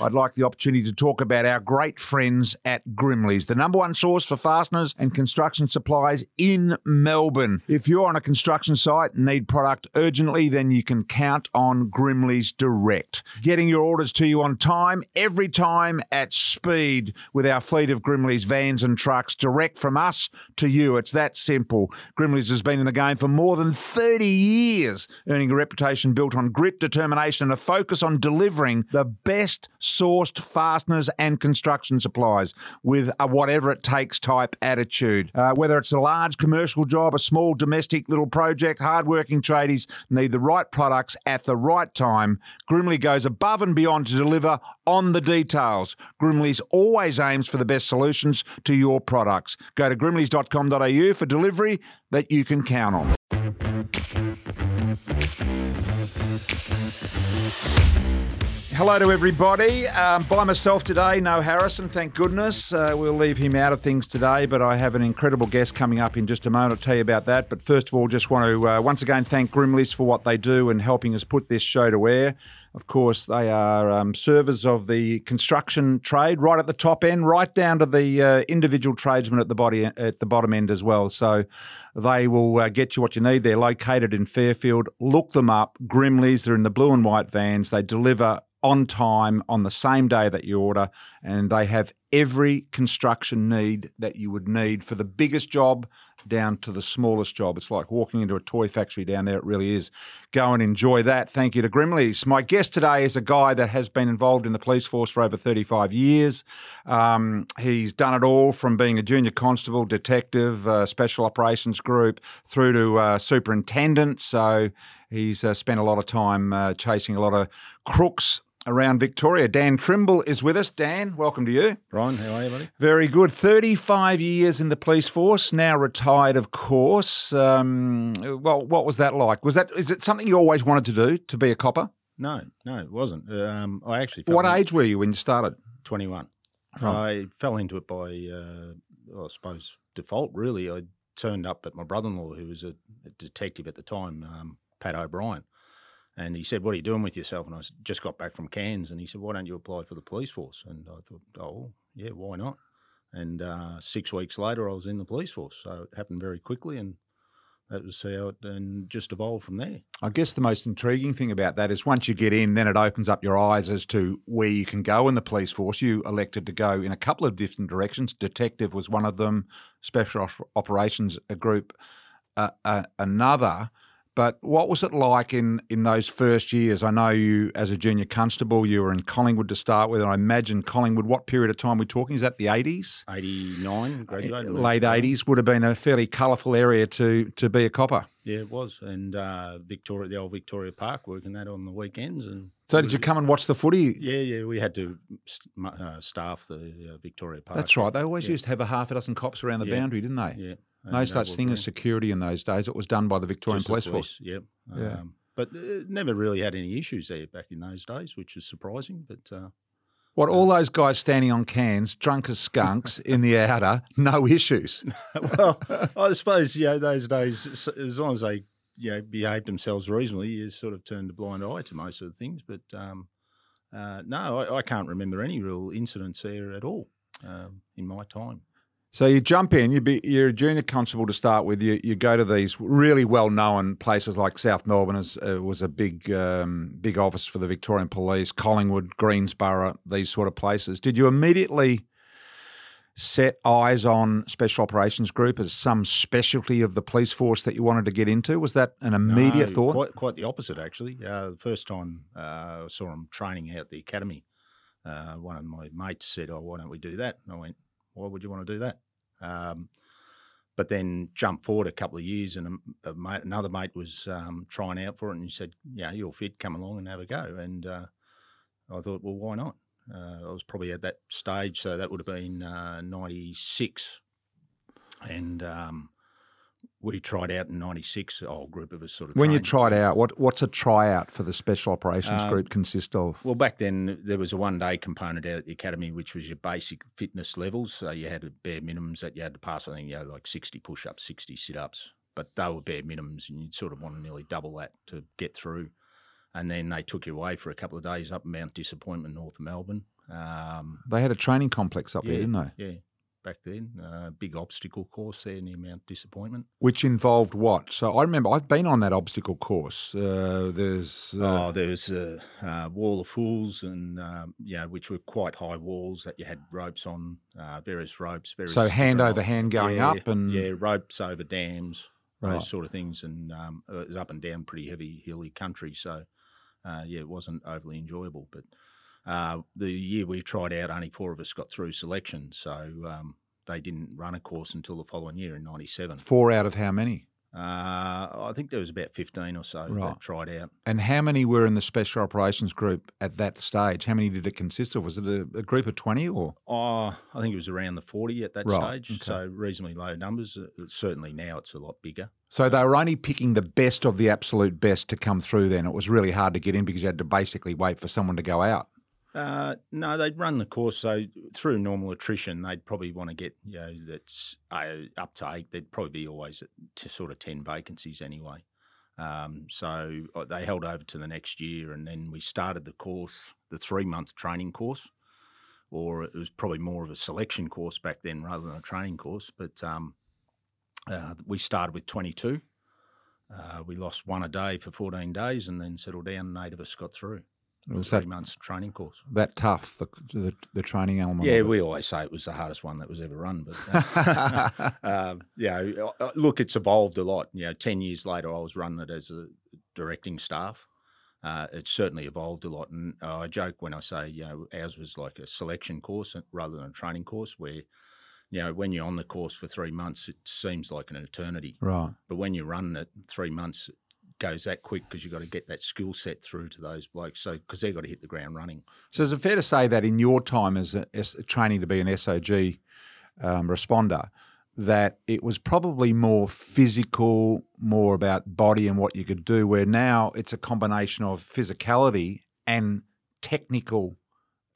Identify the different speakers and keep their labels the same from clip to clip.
Speaker 1: I'd like the opportunity to talk about our great friends at Grimley's, the number one source for fasteners and construction supplies in Melbourne. If you're on a construction site and need product urgently, then you can count on Grimley's Direct. Getting your orders to you on time, every time at speed with our fleet of Grimley's vans and trucks direct from us to you. It's that simple. Grimley's has been in the game for more than 30 years, earning a reputation built on grit, determination, and a focus on delivering the best sourced fasteners and construction supplies with a whatever it takes type attitude. Uh, whether it's a large commercial job, a small domestic little project, hardworking tradies need the right products at the right time. Grimley goes above and beyond to deliver on the details. Grimley's always aims for the best solutions to your products. Go to grimleys.com.au for delivery that you can count on. Hello to everybody. Um, by myself today, no Harrison, thank goodness. Uh, we'll leave him out of things today, but I have an incredible guest coming up in just a moment. I'll tell you about that. But first of all, just want to uh, once again thank Grimleys for what they do and helping us put this show to air. Of course, they are um, servers of the construction trade, right at the top end, right down to the uh, individual tradesman at the body at the bottom end as well. So they will uh, get you what you need. They're located in Fairfield. Look them up. Grimleys. They're in the blue and white vans. They deliver on time on the same day that you order, and they have every construction need that you would need for the biggest job down to the smallest job. It's like walking into a toy factory down there. It really is. Go and enjoy that. Thank you to Grimleys. My guest today is a guy that has been involved in the police force for over 35 years. Um, he's done it all from being a junior constable, detective, uh, special operations group, through to uh, superintendent. So he's uh, spent a lot of time uh, chasing a lot of crooks around Victoria. Dan Trimble is with us. Dan, welcome to you.
Speaker 2: Brian, how are you, buddy?
Speaker 1: Very good. 35 years in the police force, now retired, of course. Um, well, what was that like? Was that is it something you always wanted to do, to be a copper?
Speaker 2: No, no, it wasn't. Um, I actually.
Speaker 1: What age were you when you started?
Speaker 2: 21. I fell into it by, uh, well, I suppose, default, really. I turned up at my brother in law, who was a, a detective at the time, um, Pat O'Brien. And he said, "What are you doing with yourself?" And I just got back from Cairns, and he said, "Why don't you apply for the police force?" And I thought, "Oh, yeah, why not?" And uh, six weeks later, I was in the police force, so it happened very quickly, and that was how it and just evolved from there.
Speaker 1: I guess the most intriguing thing about that is once you get in, then it opens up your eyes as to where you can go in the police force. You elected to go in a couple of different directions. Detective was one of them, special operations a group uh, uh, another. But what was it like in, in those first years? I know you, as a junior constable, you were in Collingwood to start with, and I imagine Collingwood. What period of time we're talking? Is that the eighties?
Speaker 2: Eighty nine, graduated.
Speaker 1: Late eighties would have been a fairly colourful area to to be a copper.
Speaker 2: Yeah, it was, and uh, Victoria, the old Victoria Park, working that on the weekends. And
Speaker 1: so, did you come and watch the footy?
Speaker 2: Yeah, yeah, we had to uh, staff the uh, Victoria Park.
Speaker 1: That's right. They always yeah. used to have a half a dozen cops around the
Speaker 2: yeah.
Speaker 1: boundary, didn't they?
Speaker 2: Yeah.
Speaker 1: No such thing as security in those days. It was done by the Victorian Police,
Speaker 2: the
Speaker 1: Force.
Speaker 2: Yep.
Speaker 1: Yeah.
Speaker 2: Um, but uh, never really had any issues there back in those days, which is surprising. But uh,
Speaker 1: what all those guys standing on cans, drunk as skunks in the outer, no issues.
Speaker 2: well, I suppose you know those days, as long as they you know behaved themselves reasonably, you sort of turned a blind eye to most of the things. But um, uh, no, I, I, can't remember any real incidents there at all um, in my time.
Speaker 1: So you jump in, you be, you're a junior constable to start with. You, you go to these really well known places like South Melbourne as, uh, was a big um, big office for the Victorian Police, Collingwood, Greensborough, these sort of places. Did you immediately set eyes on Special Operations Group as some specialty of the police force that you wanted to get into? Was that an immediate
Speaker 2: no,
Speaker 1: thought?
Speaker 2: Quite, quite the opposite, actually. Uh, the first time uh, I saw him training out at the academy, uh, one of my mates said, "Oh, why don't we do that?" And I went, why would you want to do that? Um, but then jump forward a couple of years, and a, a mate, another mate was um, trying out for it, and he said, "Yeah, you're fit. Come along and have a go." And uh, I thought, well, why not? Uh, I was probably at that stage, so that would have been '96, uh, and um, we tried out in '96. A whole group of us sort of.
Speaker 1: When
Speaker 2: trained.
Speaker 1: you tried out, what what's a tryout for the special operations
Speaker 2: Um,
Speaker 1: group consist of?
Speaker 2: Well, back then there was a one day component out at the academy, which was your basic fitness levels. So you had bare minimums that you had to pass. I think you know, like sixty push ups, sixty sit ups, but they were bare minimums, and you'd sort of want to nearly double that to get through. and then they took you away for a couple of days up Mount Disappointment, north of Melbourne. Um,
Speaker 1: They had a training complex up there, didn't they?
Speaker 2: Yeah, back then, uh, big obstacle course there near Mount Disappointment.
Speaker 1: Which involved what? So I remember I've been on that obstacle course. Uh, there's uh,
Speaker 2: oh, there was a uh, wall of fools, and um, yeah, which were quite high walls that you had ropes on, uh, various ropes, various
Speaker 1: so hand over hand going
Speaker 2: yeah,
Speaker 1: up and
Speaker 2: yeah, ropes over dams,
Speaker 1: Right.
Speaker 2: those sort of things, and um, it was up and down pretty heavy hilly country. So uh, yeah, it wasn't overly enjoyable. But uh, the year we tried out, only four of us got through selection, so um, they didn't run a course until the following year in '97.
Speaker 1: four out of how many?
Speaker 2: Uh, I think there was about 15 or so
Speaker 1: Right.
Speaker 2: that tried out.
Speaker 1: And how many were in the special operations group at that stage? How many did it consist of? Was it a, a group of 20 or?
Speaker 2: Oh, I think it was around the 40 at that
Speaker 1: Right,
Speaker 2: stage.
Speaker 1: okay.
Speaker 2: So reasonably low numbers. Uh, Certainly now it's a lot bigger.
Speaker 1: So they were only picking the best of the absolute best to come through then. It was really hard to get in because you had to basically wait for someone to go out.
Speaker 2: Uh, no, they'd run the course. So through normal attrition, they'd probably want to get, you know, that's uh, up to eight. There'd probably be always to sort of 10 vacancies anyway. Um, so uh, they held over to the next year, and then we started the course, the three month training course, or it was probably more of a selection course back then rather than a training course. But um, uh, we started with 22. Uh, we lost one a day for 14 days and then settled down, and eight of us got through.
Speaker 1: It was
Speaker 2: three
Speaker 1: that,
Speaker 2: months training course.
Speaker 1: that tough, the, the, the training element.
Speaker 2: Yeah, we always say it was the hardest one that was ever run, but uh, um, yeah, uh, look, it's evolved a lot. You know, ten years later, I was running it as a directing staff. Uh, it's certainly evolved a lot, and uh, I joke when I say, you know, ours was like a selection course rather than a training course, where you know when you're on the course for three months, it seems like an eternity,
Speaker 1: Right.
Speaker 2: but when you're running it three months. Goes that quick because you've got to get that skill set through to those blokes. So because they've got to hit the ground running.
Speaker 1: So is it fair to say that in your time as a, as training to be an SOG um, responder, that it was probably more physical, more about body and what you could do, where now it's a combination of physicality and technical,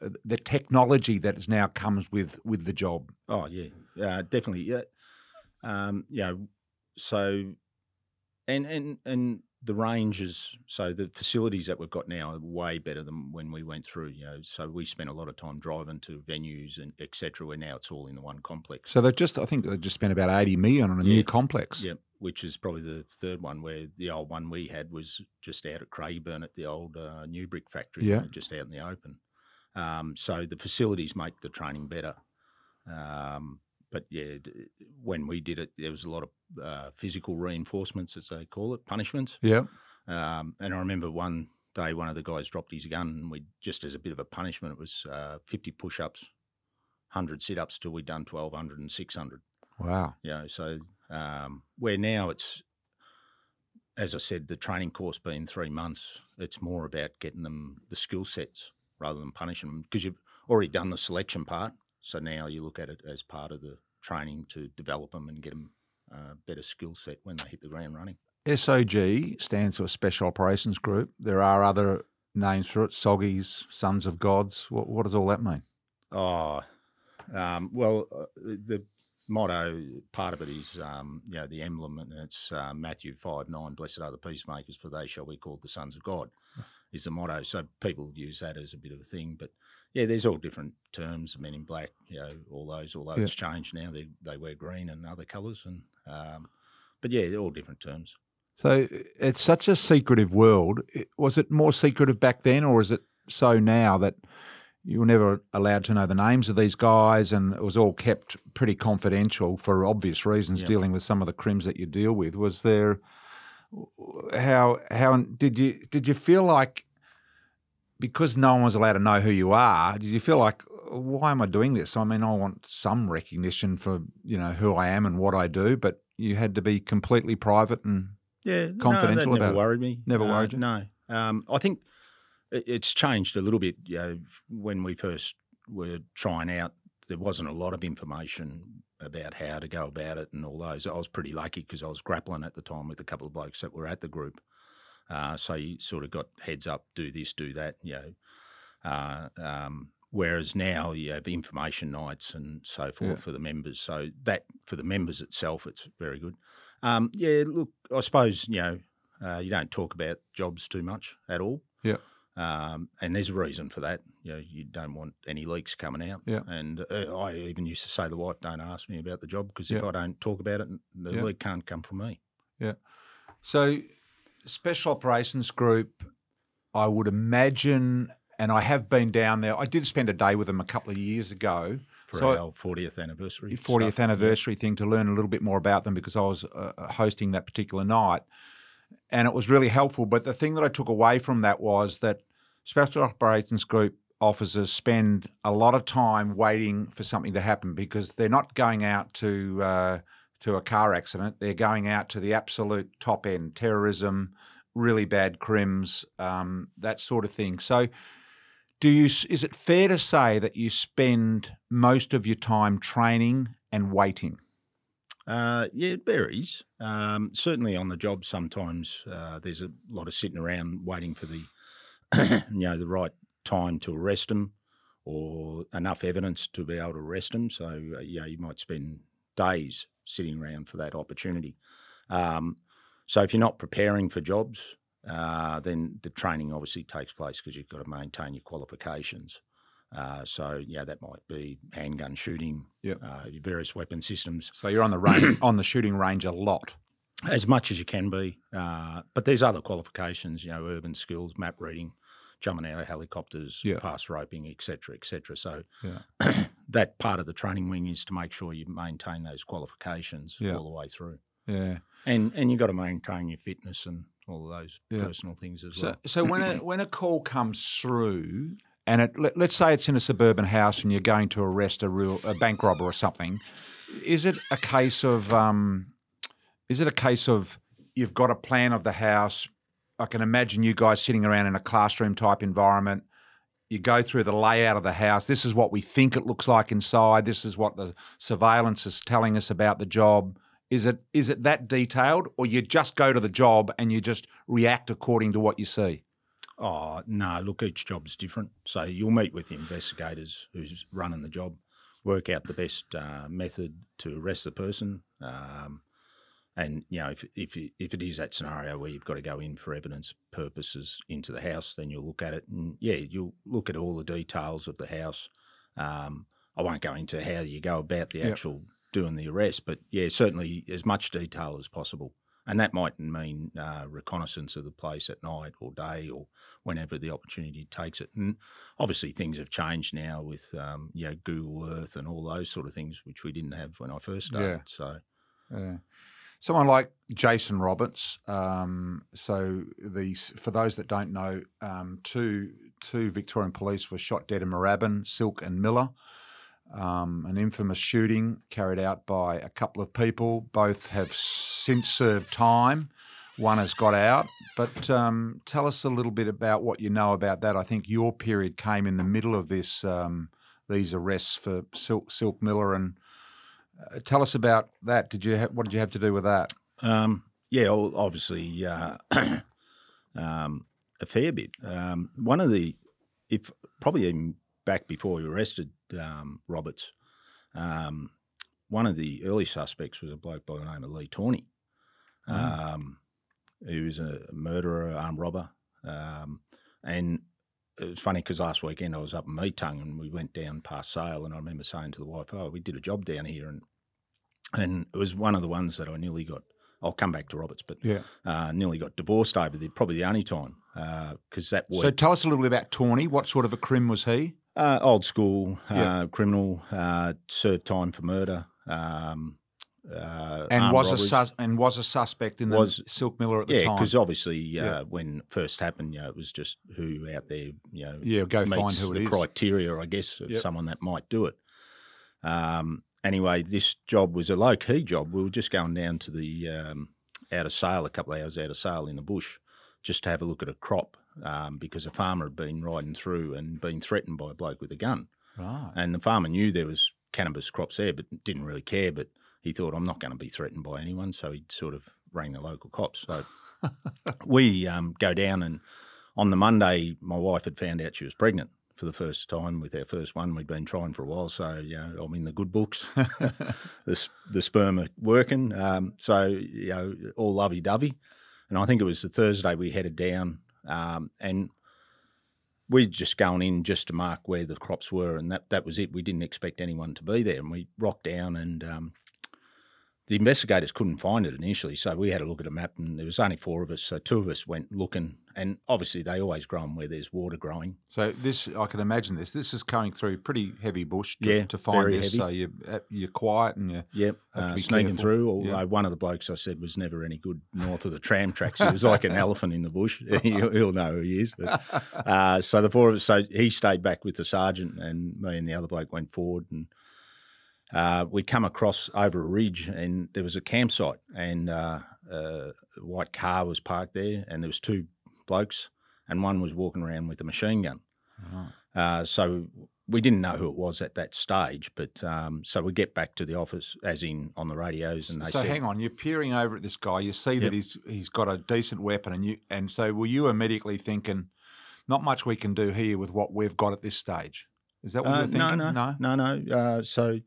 Speaker 1: uh, the technology that is now comes with with the job.
Speaker 2: Oh yeah, uh, definitely. Yeah, um, you know, so and and and the ranges. So the facilities that we've got now are way better than when we went through. You know, so we spent a lot of time driving to venues and etc. Where now it's all in the one complex.
Speaker 1: So they've just, I think, they've just spent about eighty million on a
Speaker 2: Yeah.
Speaker 1: new complex.
Speaker 2: Yeah, which is probably the third one. Where the old one we had was just out at Craigieburn at the old uh, New Brick factory.
Speaker 1: Yeah.
Speaker 2: you know, just out in the open. Um, so the facilities make the training better. Um, but yeah, when we did it, there was a lot of uh, physical reinforcements, as they call it, punishments.
Speaker 1: Yeah.
Speaker 2: Um, and I remember one day one of the guys dropped his gun, and we just as a bit of a punishment, it was uh, 50 push ups, 100 sit ups till we'd done 1,200 and 600
Speaker 1: Wow.
Speaker 2: you know so um, where now it's as i said the training course being three months it's more about getting them the skill sets rather than punishing them because you've already done the selection part so now you look at it as part of the training to develop them and get them uh, better skill set when they hit the ground running
Speaker 1: SOG stands for Special Operations Group. There are other names for it: Soggies, Sons of Gods. What, what does all that mean?
Speaker 2: Oh, um, well, uh, the motto, part of it is, um, you know, the emblem, and it's uh, Matthew 5 9, blessed are the peacemakers, for they shall be called the sons of God, is the motto. So people use that as a bit of a thing. But yeah, there's all different terms. Men in black, you know, all those, although
Speaker 1: Yeah.
Speaker 2: it's changed now. They, they wear green and other colours. and um, But yeah, they're all different terms.
Speaker 1: So it's such a secretive world. Was it more secretive back then, or is it so now that you were never allowed to know the names of these guys, and it was all kept pretty confidential for obvious reasons,
Speaker 2: Yeah.
Speaker 1: dealing with some of the crims that you deal with? Was there how how did you did you feel like because no one was allowed to know who you are? Did you feel like why am I doing this? I mean, I want some recognition for you know who I am and what I do, but you had to be completely private and
Speaker 2: Yeah,
Speaker 1: confidential
Speaker 2: no, that
Speaker 1: about
Speaker 2: never worried me.
Speaker 1: Never
Speaker 2: Uh,
Speaker 1: worried you?
Speaker 2: No, um, I think it's changed a little bit. You know, when we first were trying out, there wasn't a lot of information about how to go about it and all those. I was pretty lucky because I was grappling at the time with a couple of blokes that were at the group. Uh, so you sort of got heads up, do this, do that. You know, uh, um, whereas now you have information nights and so forth
Speaker 1: Yeah.
Speaker 2: for the members. So that for the members itself, it's very good. Um, yeah, look, I suppose you know Uh, you don't talk about jobs too much at all.
Speaker 1: Yeah.
Speaker 2: Um, and there's a reason for that. You know, you don't want any leaks coming out.
Speaker 1: Yeah.
Speaker 2: And uh, I even used to say to the wife, "Don't ask me about the job because if
Speaker 1: Yeah.
Speaker 2: I don't talk about it, the
Speaker 1: Yeah.
Speaker 2: leak can't come from me." Yeah.
Speaker 1: So, Special Operations Group, I would imagine, and I have been down there. I did spend a day with them a couple of years ago.
Speaker 2: For
Speaker 1: So-
Speaker 2: our 40th anniversary.
Speaker 1: 40th
Speaker 2: stuff.
Speaker 1: anniversary thing to learn a little bit more about them because I was uh, hosting that particular night. And it was really helpful. But the thing that I took away from that was that Special Operations Group officers spend a lot of time waiting for something to happen because they're not going out to uh, to a car accident. They're going out to the absolute top end, terrorism, really bad crims, um, that sort of thing. So, do you? Is it fair to say that you spend most of your time training and waiting?
Speaker 2: Uh, yeah, it varies. Um, certainly on the job, sometimes uh, there's a lot of sitting around waiting for the, you know, the right time to arrest them, or enough evidence to be able to arrest them. So uh, yeah, you might spend days sitting around for that opportunity. Um, so if you're not preparing for jobs, uh, then the training obviously takes place because you've got to maintain your qualifications. Uh, so yeah, that might be handgun shooting,
Speaker 1: Yep.
Speaker 2: uh, your various weapon systems
Speaker 1: So you're on the range, on the shooting range a lot.
Speaker 2: as much as you can be. Uh, but there's other qualifications, you know, urban skills, map reading, jumping out of helicopters,
Speaker 1: Yeah.
Speaker 2: fast roping, etc., etc. So
Speaker 1: Yeah.
Speaker 2: that part of the training wing is to make sure you maintain those qualifications
Speaker 1: Yeah.
Speaker 2: all the way through,
Speaker 1: Yeah.
Speaker 2: and and you've got to maintain your fitness and all of those
Speaker 1: Yeah.
Speaker 2: personal things as
Speaker 1: So,
Speaker 2: well.
Speaker 1: so when a when a call comes through, and it let, let's say it's in a suburban house, and you're going to arrest a real a bank robber or something, is it a case of um, is it a case of you've got a plan of the house? I can imagine you guys sitting around in a classroom type environment. You go through the layout of the house. This is what we think it looks like inside. This is what the surveillance is telling us about the job. Is it is it that detailed, or you just go to the job and you just react according to what you see?
Speaker 2: Oh no! Look, each job's different. So you'll meet with the investigators who's running the job, work out the best uh, method to arrest the person. Um, and you know, if if if it is that scenario where you've got to go in for evidence purposes into the house, then you'll look at it, and yeah, you'll look at all the details of the house. Um, I won't go into how you go about the
Speaker 1: Yep.
Speaker 2: actual doing the arrest, but yeah, certainly as much detail as possible. And that might mean uh, reconnaissance of the place at night or day or whenever the opportunity takes it. And obviously, things have changed now with um, you know Google Earth and all those sort of things, which we didn't have when I first started.
Speaker 1: Yeah.
Speaker 2: So
Speaker 1: Yeah. Someone like Jason Roberts. Um, so these, for those that don't know, um, two two Victorian police were shot dead in Moorabbin, Silk and Miller. Um, an infamous shooting carried out by a couple of people. Both have since served time. One has got out. But um, tell us a little bit about what you know about that. I think your period came in the middle of this um, these arrests for Silk, Silk Miller and uh, tell us about that. Did you ha- what did you have to do with that?
Speaker 2: Um, yeah, well, obviously uh, um, a fair bit. Um, one of the, if probably even back before we arrested um, Roberts, um, one of the early suspects was a bloke by the name of Lee Tawney, um, who was a murderer, armed robber, um, and. It was funny because last weekend I was up in Metung and we went down past Sale and I remember saying to the wife, "Oh, we did a job down here," and and it was one of the ones that I nearly got I'll come back to Roberts, but
Speaker 1: Yeah.
Speaker 2: uh, nearly got divorced over there. Probably the only time because that
Speaker 1: was
Speaker 2: So
Speaker 1: tell us a little bit about Tawney. What sort of a crim was he?
Speaker 2: uh, old school uh,
Speaker 1: Yeah.
Speaker 2: criminal, uh, served time for murder, um, uh,
Speaker 1: And was a sus- and was a suspect in the
Speaker 2: Was-
Speaker 1: Silk Miller at the
Speaker 2: yeah,
Speaker 1: time.
Speaker 2: because obviously uh,
Speaker 1: Yeah.
Speaker 2: when it first happened, you know, it was just who out there, you know,
Speaker 1: Yeah, go find who it
Speaker 2: the criteria, I guess, of
Speaker 1: Yep.
Speaker 2: someone that might do it. Um, anyway, this job was a low key job. We were just going down to the um, out of Sale, a couple of hours out of Sale in the bush, just to have a look at a crop um, because a farmer had been riding through and been threatened by a bloke with a gun.
Speaker 1: Right.
Speaker 2: And the farmer knew there was cannabis crops there, but didn't really care. But he thought, I'm not going to be threatened by anyone, so he sort of rang the local cops. So we um, go down, and on the Monday, my wife had found out she was pregnant for the first time with our first one. We'd been trying for a while, so you know, I'm in the good books. the, the sperm are working, um, so you know, all lovey dovey. And I think it was the Thursday we headed down, um, and we'd just gone in just to mark where the crops were, and that that was it. We didn't expect anyone to be there, and we rocked down, and um, the investigators couldn't find it initially, so we had a look at a map, and there was only four of us. So two of us went looking, and obviously they always grow where there's water growing.
Speaker 1: So this, I can imagine this. This is coming through pretty heavy bush to,
Speaker 2: Yeah,
Speaker 1: to find this.
Speaker 2: heavy.
Speaker 1: So you uh, you're quiet and you
Speaker 2: Yep, uh, sneaking
Speaker 1: careful.
Speaker 2: through. Although
Speaker 1: Yeah.
Speaker 2: one of the blokes I said was never any good north of the tram tracks. He was like an elephant in the bush. he'll, he'll know who he is. But uh, so the four of us. So he stayed back with the sergeant, and me and the other bloke went forward, and uh, we come across over a ridge, and there was a campsite, and uh, uh, a white car was parked there, and there was two blokes, and one was walking around with a machine gun. Uh, so we didn't know who it was at that stage, but um, so we get back to the office, as in on the radios, and they
Speaker 1: so
Speaker 2: said,
Speaker 1: hang on, you're peering over at this guy. You see that he's he's got a decent weapon, and you and so were you immediately thinking, not much we can do here with what we've got at this stage? Is that what
Speaker 2: Uh,
Speaker 1: you're thinking?
Speaker 2: no, no, no, no. Uh, so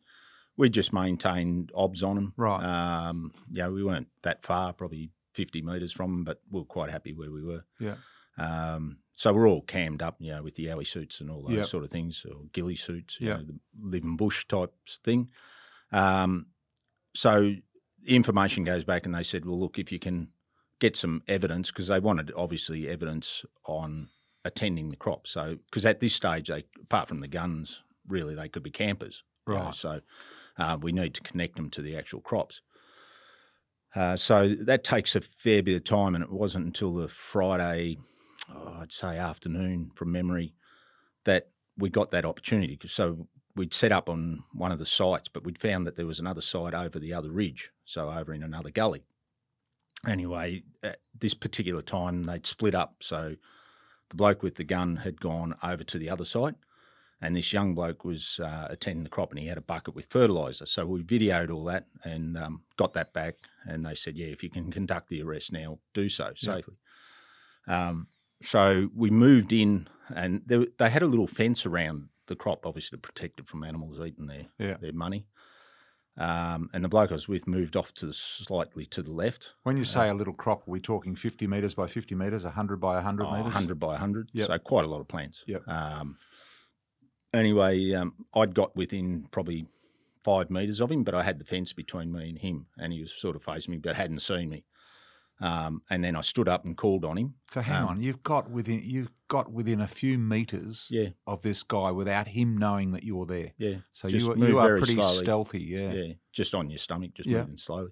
Speaker 2: we just maintained obs on them.
Speaker 1: Right.
Speaker 2: Um, yeah, we weren't that far, probably 50 metres from them, but we were quite happy where we were.
Speaker 1: Yeah.
Speaker 2: Um, so we're all cammed up, you know, with the owie suits and all those
Speaker 1: Yep.
Speaker 2: sort of things, or ghillie suits, you
Speaker 1: Yep.
Speaker 2: know, the living bush types thing. Um, so the information goes back, and they said, well, look, if you can get some evidence, because they wanted obviously evidence on attending the crop. So, because at this stage, they apart from the guns, really they could be campers. you know,
Speaker 1: Right.
Speaker 2: so uh, we need to connect them to the actual crops. Uh, so that takes a fair bit of time, and it wasn't until the Friday, oh, I'd say afternoon from memory, that we got that opportunity. So we'd set up on one of the sites, but we'd found that there was another site over the other ridge, so over in another gully. Anyway, at this particular time, they'd split up. So the bloke with the gun had gone over to the other site, and this young bloke was uh, attending the crop, and he had a bucket with fertilizer. So we videoed all that and um, got that back, and they said, "Yeah, if you can conduct the arrest now, do so safely." Um, so we moved in, and they, they had a little fence around the crop, obviously to protect it from animals eating their
Speaker 1: Yeah.
Speaker 2: their money. Um, and the bloke I was with moved off to the, slightly to the left,
Speaker 1: When you say a little crop, are we talking 50 metres by 50 metres, 100 by 100
Speaker 2: Oh,
Speaker 1: metres?
Speaker 2: 100 by 100.
Speaker 1: Yep.
Speaker 2: So quite a lot of plants.
Speaker 1: Yep.
Speaker 2: Um, anyway, um, I'd got within probably five metres of him, but I had the fence between me and him, and he was sort of facing me, but hadn't seen me. Um, and then I stood up and called on him.
Speaker 1: So hang
Speaker 2: Um,
Speaker 1: on, you've got within you've got within a few metres
Speaker 2: Yeah,
Speaker 1: of this guy without him knowing that you're there.
Speaker 2: yeah.
Speaker 1: So
Speaker 2: Just
Speaker 1: you are, you are pretty
Speaker 2: slowly.
Speaker 1: stealthy, yeah.
Speaker 2: Yeah, just on your stomach, just
Speaker 1: Yeah.
Speaker 2: moving slowly.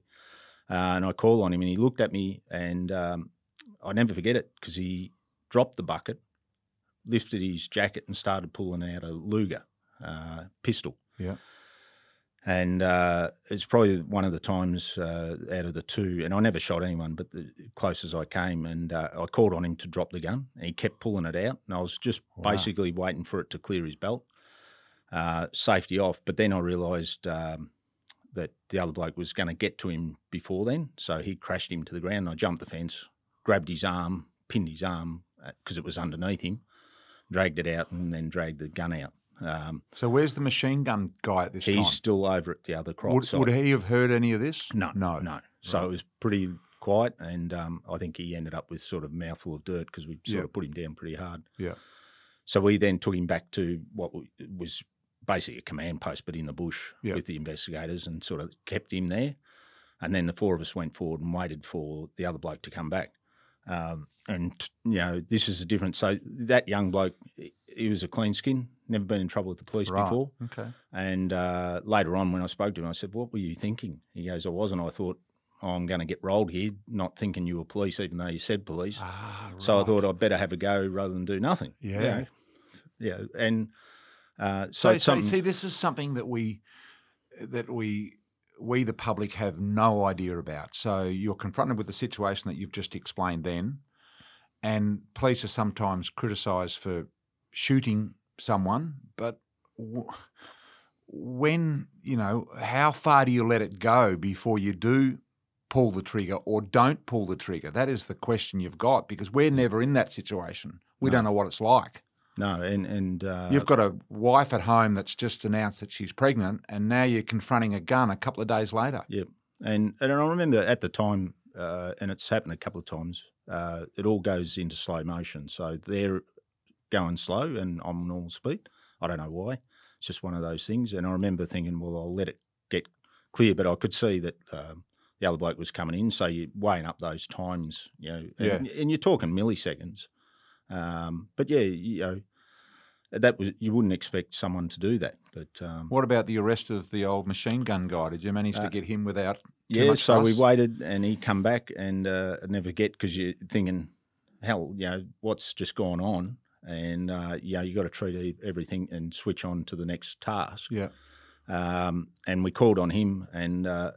Speaker 2: Uh, and I call on him, and he looked at me, and um, I never forget it because he dropped the bucket, lifted his jacket, and started pulling out a Luger uh, pistol.
Speaker 1: Yeah.
Speaker 2: And uh, it's probably one of the times uh, out of the two, and I never shot anyone, but the closest I came, and uh, I called on him to drop the gun, and he kept pulling it out, and I was just
Speaker 1: Wow.
Speaker 2: basically waiting for it to clear his belt, uh, safety off. But then I realised um, that the other bloke was going to get to him before then, so he crashed him to the ground. I jumped the fence, grabbed his arm, pinned his arm because it was underneath him, dragged it out, and then dragged the gun out. Um,
Speaker 1: So where's the machine gun guy at this
Speaker 2: he's
Speaker 1: time?
Speaker 2: He's still over at the other crop
Speaker 1: Would, would he have heard any of this?
Speaker 2: No,
Speaker 1: no,
Speaker 2: no. So it was pretty quiet, and um, I think he ended up with sort of mouthful of dirt because we sort
Speaker 1: Yeah.
Speaker 2: of put him down pretty hard.
Speaker 1: Yeah.
Speaker 2: So we then took him back to what was basically a command post, but in the bush
Speaker 1: Yeah.
Speaker 2: with the investigators, and sort of kept him there. And then the four of us went forward and waited for the other bloke to come back. Um, and you know, this is a different. So that young bloke, he- was a clean skin, never been in trouble with the police
Speaker 1: Right.
Speaker 2: before.
Speaker 1: Okay.
Speaker 2: And uh, later on, when I spoke to him, I said, "What were you thinking?" He goes, "I wasn't. I thought oh, I'm going to get rolled here, not thinking you were police, even though you said police.
Speaker 1: Ah,
Speaker 2: So I thought I'd better have a go rather than do nothing. you
Speaker 1: Yeah.
Speaker 2: know? yeah. And uh, so,
Speaker 1: So, so see, this is something that we that we we the public have no idea about. So you're confronted with the situation that you've just explained then, and police are sometimes criticised for shooting someone, but w- when you know how far do you let it go before you do pull the trigger or don't pull the trigger? That is the question you've got because we're never in that situation. We
Speaker 2: No.
Speaker 1: don't know what it's like.
Speaker 2: No, and and uh,
Speaker 1: You've got a wife at home that's just announced that she's pregnant, and now you're confronting a gun a couple of days later.
Speaker 2: Yep. And and I remember at the time uh, and it's happened a couple of times. Uh, it all goes into slow motion, so they're going slow, and I'm normal speed. I don't know why. It's just one of those things. And I remember thinking, well, I'll let it get clear, but I could see that. Um, the other bloke was coming in, so you're weighing up those times, you know, and, and you're talking milliseconds. Um, but yeah, you know, that was you wouldn't expect someone to do that. But um,
Speaker 1: what about the arrest of the old machine gun guy? Did you manage to uh, get him without?
Speaker 2: yeah, so
Speaker 1: fuss?
Speaker 2: we waited, and he come back, and uh, never get because you're thinking, hell, you know, what's just gone on, and uh, know, you got to treat everything and switch on to the next task.
Speaker 1: Yeah.
Speaker 2: Um, and we called on him, and uh,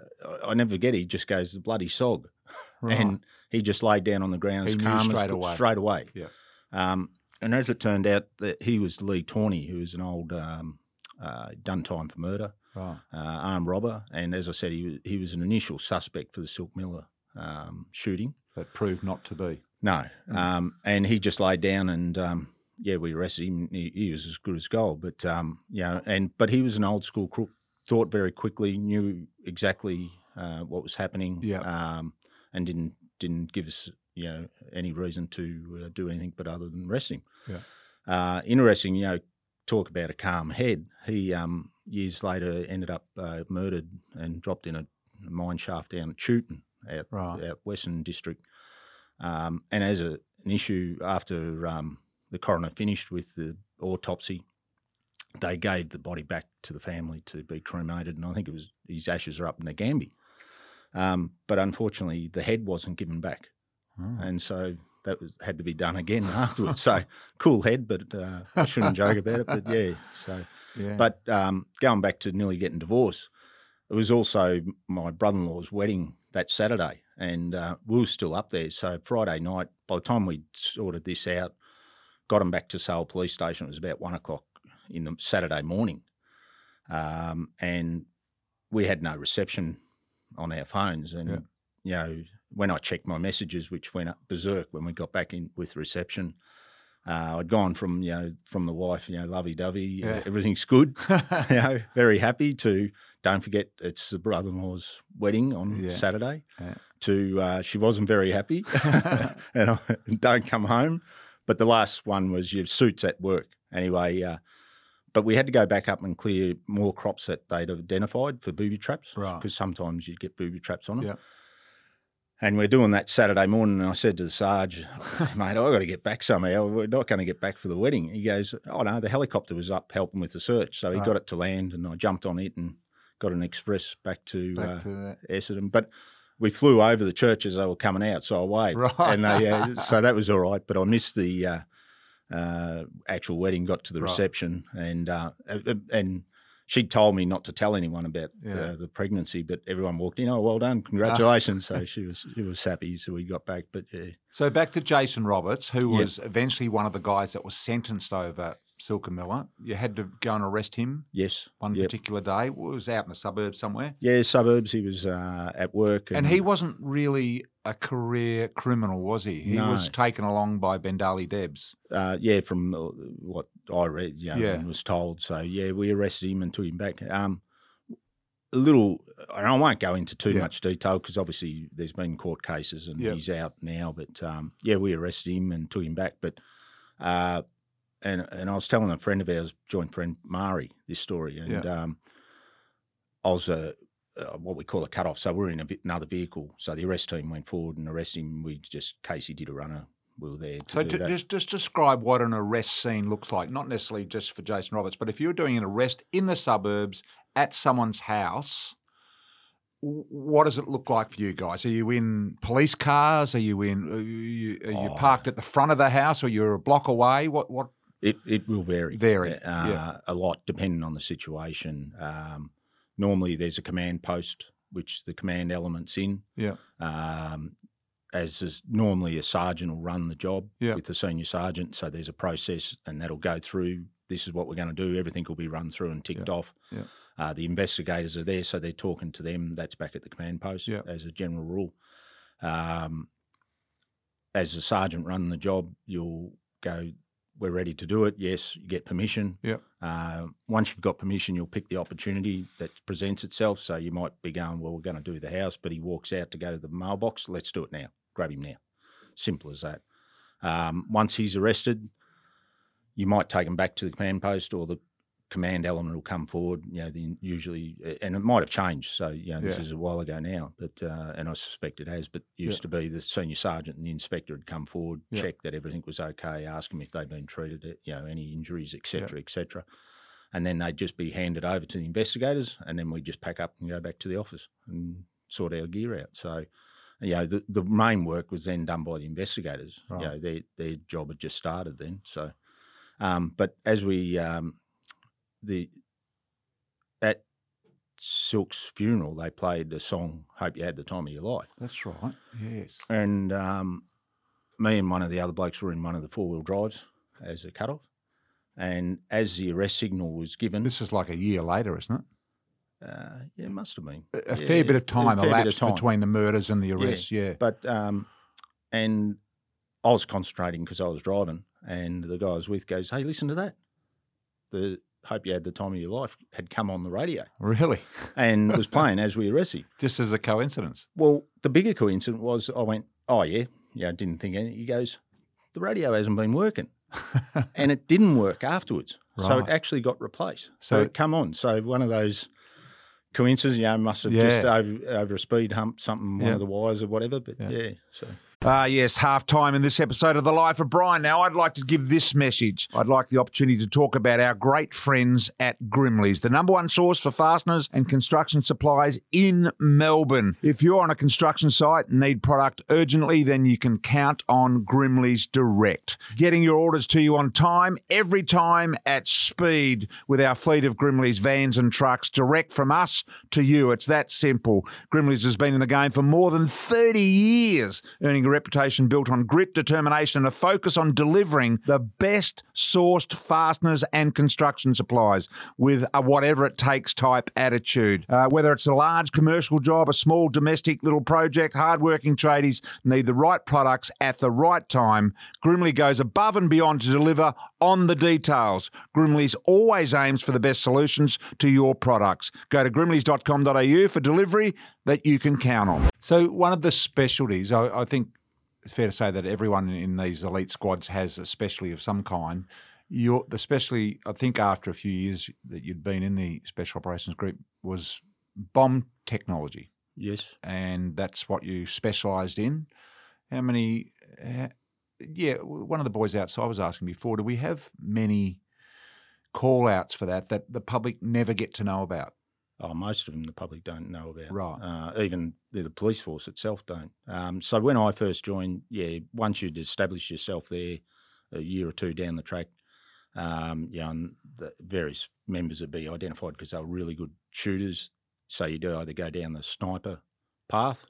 Speaker 2: I never forget. He just goes the bloody sog, right. and he just laid down on the ground,
Speaker 1: he
Speaker 2: calm
Speaker 1: straight away.
Speaker 2: Straight away.
Speaker 1: Yeah.
Speaker 2: Um, and as it turned out, that he was Lee Tawney, who was an old um, uh, done time for murder,
Speaker 1: right.
Speaker 2: uh, armed robber, and as I said, he was, he was an initial suspect for the Silk Miller um, shooting.
Speaker 1: That proved not to be.
Speaker 2: No, mm. and he just laid down and um, yeah, we arrested him. He, he, was as good as gold, but um, you know, and but he was an old school crook. Thought very quickly, knew exactly uh, what was happening,
Speaker 1: yeah.
Speaker 2: um, and didn't didn't give us you know any reason to uh, do anything but other than arrest him.
Speaker 1: Yeah.
Speaker 2: Uh, interesting, you know, talk about a calm head. He um, years later ended up uh, murdered and dropped in a mine shaft down at Chewton, out,
Speaker 1: right.
Speaker 2: out Western District. Um, and as a, an issue after um, the coroner finished with the autopsy, they gave the body back to the family to be cremated, and I think it was his ashes are up in the Gambie. Um, but unfortunately, the head wasn't given back, oh. and so that was, had to be done again afterwards. so cool head, but uh, I shouldn't joke about it. But yeah, so
Speaker 1: yeah.
Speaker 2: but um, going back to nearly getting divorced, it was also my brother-in-law's wedding that Saturday, and uh, we were still up there. So Friday night, by the time we sorted this out, got him back to Sale Police Station. It was about one o'clock in the Saturday morning, um, and we had no reception on our phones. And
Speaker 1: yeah.
Speaker 2: you know, when I checked my messages, which went up berserk when we got back in with reception. Uh, I'd gone from you know from the wife, you know, lovey dovey,
Speaker 1: yeah.
Speaker 2: uh, everything's good, you know, very happy. To don't forget, it's the brother-in-law's wedding on
Speaker 1: yeah.
Speaker 2: Saturday.
Speaker 1: Yeah.
Speaker 2: To uh, she wasn't very happy, and I, don't come home. But the last one was your suits at work. Anyway, uh, but we had to go back up and clear more crops that they'd identified for booby traps.
Speaker 1: Right.
Speaker 2: Because sometimes you'd get booby traps on them. And we're doing that Saturday morning, and I said to the Sarge, mate, I've got to get back somehow. We're not going to get back for the wedding. He goes, oh, no, the helicopter was up helping with the search. So he
Speaker 1: Right.
Speaker 2: got it to land, and I jumped on it and got an express back to,
Speaker 1: Back
Speaker 2: uh,
Speaker 1: to.
Speaker 2: Essendon. But we flew over the church as they were coming out, so I waved.
Speaker 1: Right.
Speaker 2: And they, uh, so that was all right. But I missed the uh, uh, actual wedding, got to the
Speaker 1: Right.
Speaker 2: reception, and uh, uh, and she told me not to tell anyone about
Speaker 1: Yeah.
Speaker 2: the, the pregnancy, but everyone walked in. Oh, well done, congratulations! so she was she was happy. So we got back, but yeah,
Speaker 1: So back to Jason Roberts, who
Speaker 2: Yeah.
Speaker 1: was eventually one of the guys that was sentenced over Silk and Miller. You had to go and arrest him
Speaker 2: yes,
Speaker 1: one
Speaker 2: Yep.
Speaker 1: particular day. It was out in the suburbs somewhere.
Speaker 2: yeah, suburbs. He was uh, at work, and,
Speaker 1: And he wasn't really a career criminal, was he? He
Speaker 2: No.
Speaker 1: was taken along by Bandali Debs.
Speaker 2: uh, yeah, from uh, what I read, you know,
Speaker 1: Yeah.
Speaker 2: and was told. So yeah, we arrested him and took him back. Um, a little, and I won't go into too
Speaker 1: Yeah.
Speaker 2: much detail because obviously there's been court cases and
Speaker 1: Yep.
Speaker 2: he's out now. But um, yeah, we arrested him and took him back. But uh, and and I was telling a friend of ours, joint friend Mari, this story, and
Speaker 1: Yeah.
Speaker 2: um, I was a. Uh, what we call a cut off. So we're in a, another vehicle. So the arrest team went forward and arrested him. We just, Casey did a runner. We were there to
Speaker 1: So
Speaker 2: do
Speaker 1: ju-
Speaker 2: that.
Speaker 1: just just describe what an arrest scene looks like. Not necessarily just for Jason Roberts, but if you're doing an arrest in the suburbs at someone's house, what does it look like for you guys? Are you in police cars? Are you in? Are you, are you
Speaker 2: Oh.
Speaker 1: parked at the front of the house, or you're a block away? What what?
Speaker 2: It it will vary.
Speaker 1: Vary,
Speaker 2: uh,
Speaker 1: yeah.
Speaker 2: a lot depending on the situation. Um, normally, there's a command post which the command element's in.
Speaker 1: Yeah.
Speaker 2: Um, as is normally a sergeant will run the job
Speaker 1: Yeah.
Speaker 2: with the senior sergeant. So there's a process, and that'll go through. This is what we're going to do. Everything will be run through and ticked off.
Speaker 1: Yeah.
Speaker 2: Uh, the investigators are there, so they're talking to them. That's back at the command post
Speaker 1: Yeah.
Speaker 2: as a general rule. Um, as a sergeant running the job, you'll go we're ready to do it. Yes, you get permission.
Speaker 1: Yep.
Speaker 2: Uh, once you've got permission, you'll pick the opportunity that presents itself. So you might be going, well, we're going to do the house, but he walks out to go to the mailbox. Let's do it now. Grab him now. Simple as that. Um, once he's arrested, you might take him back to the command post or the command element will come forward. You know, the, usually, and it might have changed. So, you know, this
Speaker 1: Yeah.
Speaker 2: is a while ago now, but uh, and I suspect it has. But used to be the senior sergeant and the inspector would come forward,
Speaker 1: Yeah.
Speaker 2: check that everything was okay, ask them if they'd been treated, uh, you know, any injuries, etc., etc. And then they'd just be handed over to the investigators, and then we just pack up and go back to the office and sort our gear out. So. You know, the, the main work was then done by the investigators.
Speaker 1: Right.
Speaker 2: You know, their their job had just started then. So, um, but as we um, the at Silk's funeral, they played the song "Hope You Had the Time of Your Life,"
Speaker 1: That's right. Yes.
Speaker 2: and um, me and one of the other blokes were in one of the four wheel drives as a cut off. And as the arrest signal was given,
Speaker 1: This is like a year later, isn't it?
Speaker 2: uh, yeah, it must have been
Speaker 1: A, a
Speaker 2: Yeah,
Speaker 1: fair bit of time elapsed
Speaker 2: time.
Speaker 1: between the murders and the
Speaker 2: Yeah.
Speaker 1: arrests. Yeah.
Speaker 2: But um, and I was concentrating because I was driving, and the guy I was with goes, "Hey, listen to that! The hope you had the time of your life had come on the radio
Speaker 1: Really?
Speaker 2: and was playing as we arrested."
Speaker 1: Just as a coincidence.
Speaker 2: Well, the bigger coincidence was I went, "Oh yeah, yeah." I didn't think anything. He goes, "The radio hasn't been working," and it didn't work afterwards. So it actually got replaced.
Speaker 1: So-
Speaker 2: So it come on. So one of those. coincidences, you know, must have just over, over a speed hump something, one of the wires or whatever. But
Speaker 1: Yeah.
Speaker 2: yeah so
Speaker 1: Ah, yes, half time in this episode of The Life of Brian. Now, I'd like to give this message. I'd like the opportunity to talk about our great friends at Grimley's, the number one source for fasteners and construction supplies in Melbourne. If you're on a construction site and need product urgently, then you can count on Grimley's Direct. Getting your orders to you on time, every time at speed with our fleet of Grimley's vans and trucks direct from us to you. It's that simple. Grimley's has been in the game for more than 30 years, earning a reputation built on grit, determination, and a focus on delivering the best sourced fasteners and construction supplies with a whatever it takes type attitude. Uh, whether it's a large commercial job, a small domestic little project, hardworking tradies need the right products at the right time. Grimley goes above and beyond to deliver on the details. Grimley's always aims for the best solutions to your products. Go to grimleys.com.au for delivery that you can count on. So, one of the specialties, I, I think it's fair to say that everyone in these elite squads has a specialty of some kind. You're, the specialty, I think, after a few years that you'd been in the special operations group was bomb technology,
Speaker 2: yes,
Speaker 1: and that's what you specialised in. How many? Uh, yeah, one of the boys outside was asking before. Do we have many call outs for that that the public never get to know about?
Speaker 2: Oh, most of them the public don't know about.
Speaker 1: Right.
Speaker 2: Uh, even the, police force itself don't. Um, so when I first joined, yeah, once you'd established yourself there, a year or two down the track, um, you know, and the various members would be identified because they were really good shooters. So you do either go down the sniper path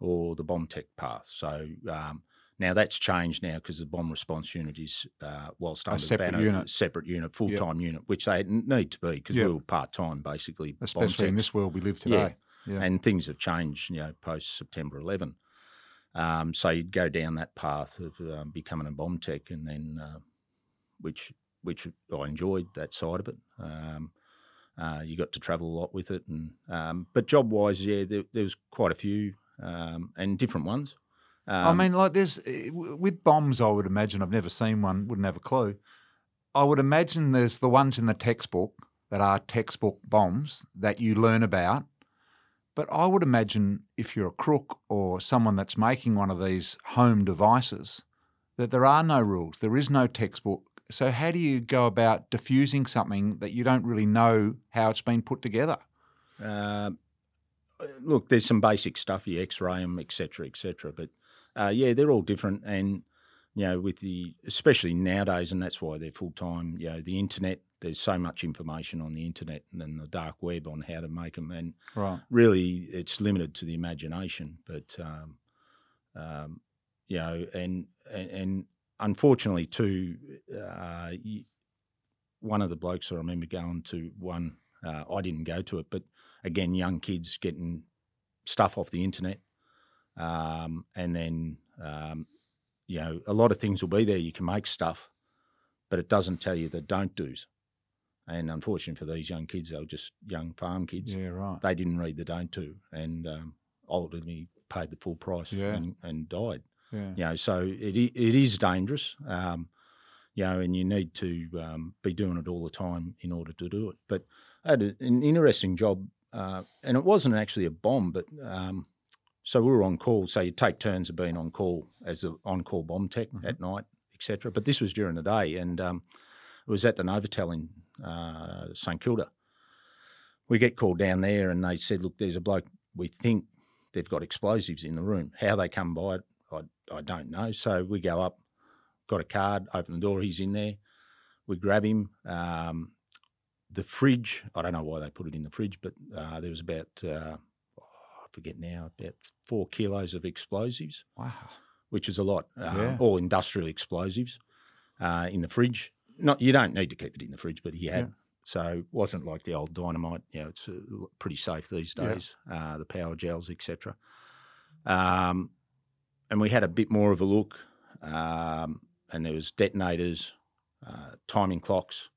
Speaker 2: or the bomb tech path. So um, now that's changed now because the bomb response unit is, uh, whilst under the
Speaker 1: separate
Speaker 2: banner,
Speaker 1: unit.
Speaker 2: separate unit, full time unit, which they need to be because
Speaker 1: Yep.
Speaker 2: we were part time basically.
Speaker 1: Especially in this world we live
Speaker 2: Yeah.
Speaker 1: today. Yeah.
Speaker 2: and things have changed, you know, post September 11. Um, so you'd go down that path of um, becoming a bomb tech, and then uh, which which I enjoyed that side of it. Um, uh, you got to travel a lot with it, and um, but job wise, yeah, there, there was quite a few um, and different ones.
Speaker 1: I
Speaker 2: Um,
Speaker 1: mean, like there's eh, with bombs. I would imagine I've never seen one. Wouldn't have a clue. I would imagine there's the ones in the textbook that are textbook bombs that you learn about. But I would imagine if you're a crook or someone that's making one of these home devices, that there are no rules. There is no textbook. So how do you go about diffusing something that you don't really know how it's been put together?
Speaker 2: Um, look, there's some basic stuff, you X-ray them, etc., etc. But uh, yeah, they're all different, and you know, with the especially nowadays, and that's why they're full time. You know, the internet. There's so much information on the internet and then the dark web on how to make them, and
Speaker 1: Right.
Speaker 2: really, it's limited to the imagination. But um, um, you know, and and, and unfortunately, too, uh, one of the blokes I remember going to one. Uh, I didn't go to it, but again, young kids getting stuff off the internet, um, and then um, you know a lot of things will be there. You can make stuff, but it doesn't tell you the don't do's. And unfortunately for these young kids, they were just young farm kids.
Speaker 1: Yeah, right.
Speaker 2: They didn't read the don't do, and um, ultimately paid the full price
Speaker 1: Yeah.
Speaker 2: and, and died.
Speaker 1: Yeah.
Speaker 2: You know, so it it is dangerous. Um, you know, and you need to um, be doing it all the time in order to do it. But I had an interesting job, uh, and it wasn't actually a bomb, but um, so we were on call. So you take turns of being on call as the on-call bomb tech at night, etc. But this was during the day, and um, it was at the Novotel in uh, St Kilda. We get called down there, and they said, "Look, there's a bloke. We think they've got explosives in the room. How they come by it, I, I don't know." So we go up, got a card, open the door. He's in there. We grab him. Um, the fridge. I don't know why they put it in the fridge, but uh, there was about uh, forget now about four kilos of explosives
Speaker 1: Wow.
Speaker 2: which is a lot. Um,
Speaker 1: Yeah.
Speaker 2: All industrial explosives uh, in the fridge. Not you don't need to keep it in the fridge, but he had.
Speaker 1: Yeah.
Speaker 2: So it wasn't like the old dynamite. You know, it's uh, pretty safe these
Speaker 1: Yeah.
Speaker 2: days. Uh, the power gels, etc. Um, and we had a bit more of a look, um, and there was detonators, uh, timing clocks.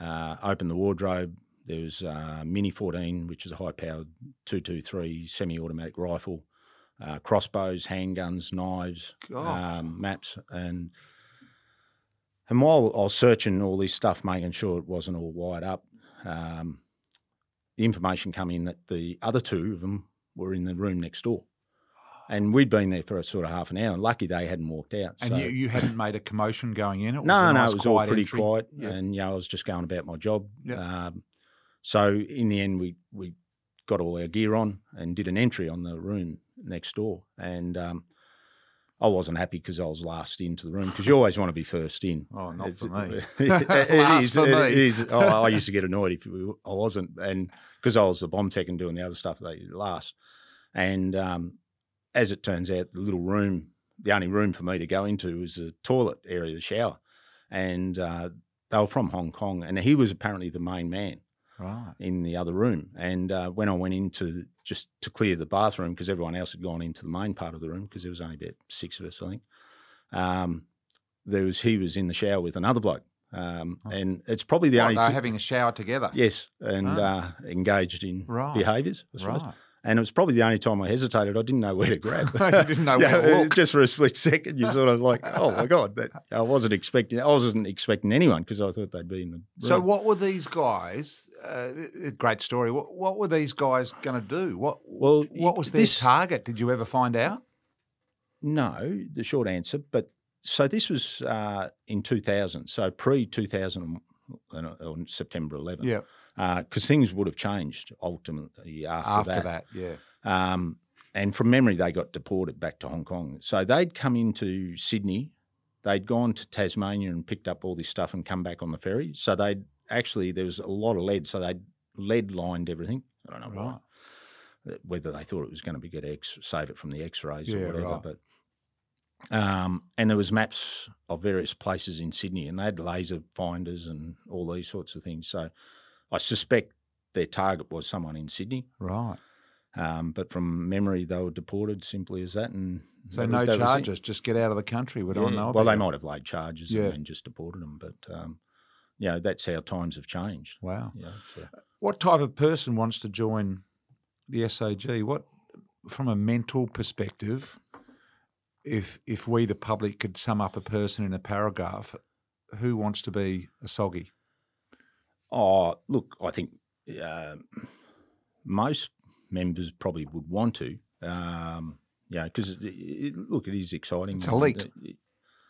Speaker 2: Uh, opened the wardrobe. There was uh, Mini 14, which is a high-powered 223 semi-automatic rifle uh, crossbows, handguns, knives, um, maps, and and while I was searching all this stuff, making sure it wasn't all wired up, um, the information come in that the other two of them were in the room next door, and we'd been there for a sort of half an hour. And lucky they hadn't walked out.
Speaker 1: And
Speaker 2: so-
Speaker 1: you, you hadn't made a commotion going in? It
Speaker 2: no,
Speaker 1: a
Speaker 2: no,
Speaker 1: nice,
Speaker 2: it was all pretty
Speaker 1: entry?
Speaker 2: quiet,
Speaker 1: Yeah.
Speaker 2: and you know, I was just going about my job.
Speaker 1: Yeah.
Speaker 2: Um, so in the end, we we got all our gear on and did an entry on the room next door, and um, I wasn't happy because I was last into the room because you always want to be first in.
Speaker 1: Oh, not
Speaker 2: It's-
Speaker 1: for me.
Speaker 2: it,
Speaker 1: Last
Speaker 2: is,
Speaker 1: for
Speaker 2: it
Speaker 1: me.
Speaker 2: is. Oh, I used to get annoyed if we, I wasn't, and because I was the bomb tech and doing the other stuff, they last. And um, as it turns out, the little room, the only room for me to go into was the toilet area, the shower, and uh, they were from Hong Kong, and he was apparently the main man
Speaker 1: Right.
Speaker 2: in the other room. And uh, when I went into just to clear the bathroom because everyone else had gone into the main part of the room because there was only about six of us, I think. Um, there was he was in the shower with another bloke, um,
Speaker 1: Oh.
Speaker 2: and it's probably the
Speaker 1: What,
Speaker 2: only
Speaker 1: they're
Speaker 2: two-
Speaker 1: having a shower together?
Speaker 2: yes, and
Speaker 1: Ah.
Speaker 2: uh, engaged in
Speaker 1: Right.
Speaker 2: behaviours. I suppose.
Speaker 1: Right.
Speaker 2: And it was probably the only time I hesitated. I didn't know where to grab.
Speaker 1: You didn't know
Speaker 2: Yeah,
Speaker 1: where to.
Speaker 2: Just for a split second, you sort of like, oh my god, that I wasn't expecting. I wasn't expecting anyone because I thought they'd be in the.
Speaker 1: So, what were these guys? Uh, great story. What, what were these guys going to do? What
Speaker 2: Well,
Speaker 1: what was their
Speaker 2: this-
Speaker 1: target? Did you ever find out?
Speaker 2: No, the short answer. But so this was uh, in 2000, so pre 2000 on September 11.
Speaker 1: Yeah.
Speaker 2: Because things would have changed ultimately after,
Speaker 1: After that, yeah.
Speaker 2: Um, and from memory, they got deported back to Hong Kong. So they'd come into Sydney, they'd gone to Tasmania and picked up all this stuff and come back on the ferry. So they'd actually, there was a lot of lead. So they'd lead lined everything. I don't know
Speaker 1: Right.
Speaker 2: why. Whether they thought it was going to be get X, save it from the X-rays
Speaker 1: Yeah,
Speaker 2: or whatever,
Speaker 1: right.
Speaker 2: but um, and there was maps of various places in Sydney, and they had laser finders and all these sorts of things. So I suspect their target was someone in Sydney.
Speaker 1: Right.
Speaker 2: Um, but from memory, they were deported simply as that, and
Speaker 1: So
Speaker 2: that-
Speaker 1: no
Speaker 2: that
Speaker 1: charges. Just get out of the country. We don't
Speaker 2: Yeah.
Speaker 1: know.
Speaker 2: Well, they
Speaker 1: it.
Speaker 2: might have laid charges
Speaker 1: Yeah.
Speaker 2: and just deported them, but um, you know that's how times have changed.
Speaker 1: Wow.
Speaker 2: Yeah, so.
Speaker 1: What type of person wants to join the SOG? What, from a mental perspective, if if we the public could sum up a person in a paragraph, who wants to be a soggy?
Speaker 2: Oh, look, I think um most members probably would want to. Um, yeah, because look, it is exciting.
Speaker 1: It's elite.
Speaker 2: Uh,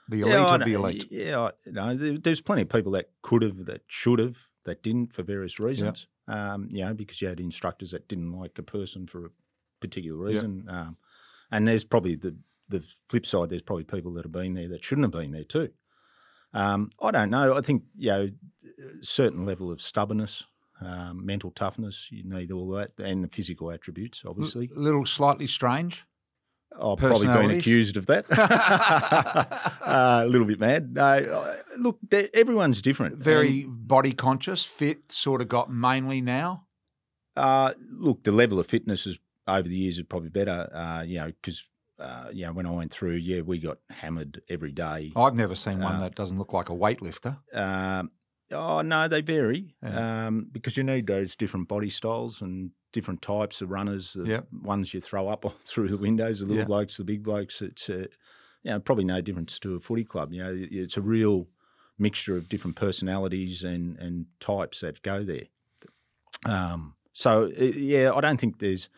Speaker 1: The elite
Speaker 2: I
Speaker 1: of the elite.
Speaker 2: Yeah, I- no, there, there's plenty of people that could have, that should have, that didn't for various reasons. Um, you know, because you had instructors that didn't like a person for a particular reason. Um, and there's probably the the flip side. There's probably people that have been there that shouldn't have been there too. Um, I don't know. I think you know, a certain level of stubbornness, um, mental toughness. You need all that, and the physical attributes, obviously.
Speaker 1: A little slightly strange.
Speaker 2: I've probably been accused of that. uh, a little bit mad. No, look, everyone's different.
Speaker 1: Very
Speaker 2: And,
Speaker 1: body conscious, fit, sort of got mainly now.
Speaker 2: uh, look, the level of fitness is over the years is probably better. Uh, you know, because uh, you know, when I went through, yeah, we got hammered every day.
Speaker 1: I've never seen one
Speaker 2: Uh,
Speaker 1: that doesn't look like a weightlifter.
Speaker 2: Um, oh no, they vary
Speaker 1: Yeah.
Speaker 2: um, because you need those different body styles and different types of runners. The
Speaker 1: Yep.
Speaker 2: ones you throw up through the windows, the little
Speaker 1: Yeah.
Speaker 2: blokes, the big blokes. It's uh, you know, probably no difference to a footy club. You know, it's a real mixture of different personalities and and types that go there. Um, so yeah, I don't think there's.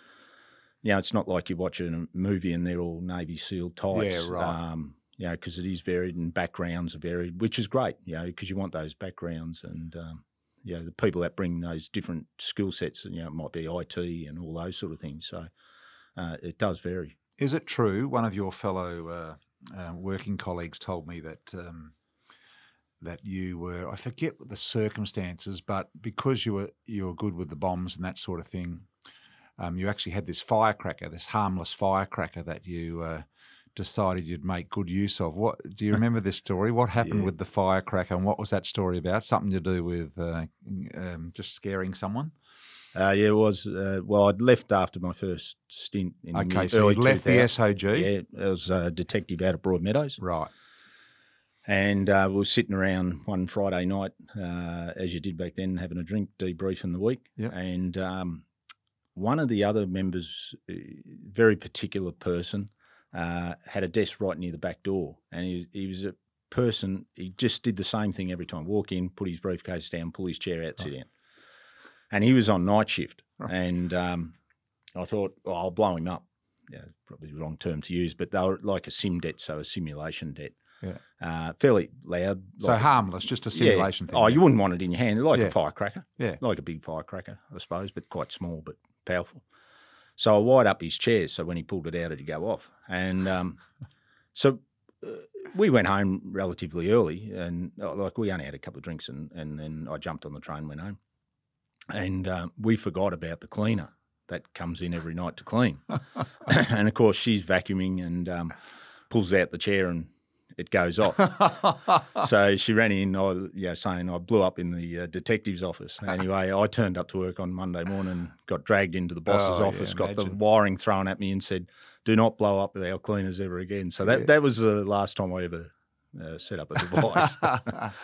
Speaker 2: You know, it's not like you're watching a movie and they're all Navy SEAL types.
Speaker 1: Yeah, right.
Speaker 2: Um, you know, because it is varied and backgrounds are varied, which is great, you know, because you want those backgrounds and, um, you know, the people that bring those different skill sets, you know, it might be IT and all those sort of things. So uh, it does vary.
Speaker 1: Is it true? One of your fellow uh, uh, working colleagues told me that um, that you were. I forget the circumstances, but because you were you were good with the bombs and that sort of thing, um, you actually had this firecracker, this harmless firecracker that you. Uh, Decided you'd make good use of. What do you remember this story? What happened
Speaker 2: Yeah.
Speaker 1: with the firecracker, and what was that story about? Something to do with uh, um, just scaring someone?
Speaker 2: Uh, yeah, it was. Uh, well, I'd left after my first stint in
Speaker 1: Okay,
Speaker 2: the
Speaker 1: so
Speaker 2: early
Speaker 1: you left the SOG,
Speaker 2: Yeah, I was a detective out of Broadmeadows.
Speaker 1: right?
Speaker 2: And uh, we were sitting around one Friday night, uh, as you did back then, having a drink, debriefing the week.
Speaker 1: Yep.
Speaker 2: And um, one of the other members, uh, very particular person, uh, had a desk right near the back door. And he, he was a person, he just did the same thing every time walk in, put his briefcase down, pull his chair out, sit down. And he was on night shift.
Speaker 1: Right.
Speaker 2: And um, I thought, well, I'll blow him up. Yeah, probably the wrong term to use, but they were like a sim det, so a simulation det.
Speaker 1: Yeah.
Speaker 2: Uh, fairly loud.
Speaker 1: So
Speaker 2: like a-
Speaker 1: harmless, just a
Speaker 2: yeah.
Speaker 1: simulation thing.
Speaker 2: Oh,
Speaker 1: yeah.
Speaker 2: you wouldn't want it in your hand, like
Speaker 1: Yeah.
Speaker 2: a firecracker.
Speaker 1: Yeah.
Speaker 2: Like a big firecracker, I suppose, but quite small, but powerful. So I wired up his chair so when he pulled it out, it'd go off. And um, so uh, we went home relatively early, and uh, like we only had a couple of drinks, and, and then I jumped on the train and went home. And um, we forgot about the cleaner that comes in every night to clean. and of course, she's vacuuming and um, pulls out the chair and it goes off. so she ran in, I, you know, saying I blew up in the uh, detective's office. Anyway, I turned up to work on Monday morning, got dragged into the boss's
Speaker 1: Oh, yeah,
Speaker 2: office, got the wiring thrown at me, and said, "Do not blow up our cleaners ever again." So that
Speaker 1: Yeah.
Speaker 2: that was the last time I ever. Uh, set up a device,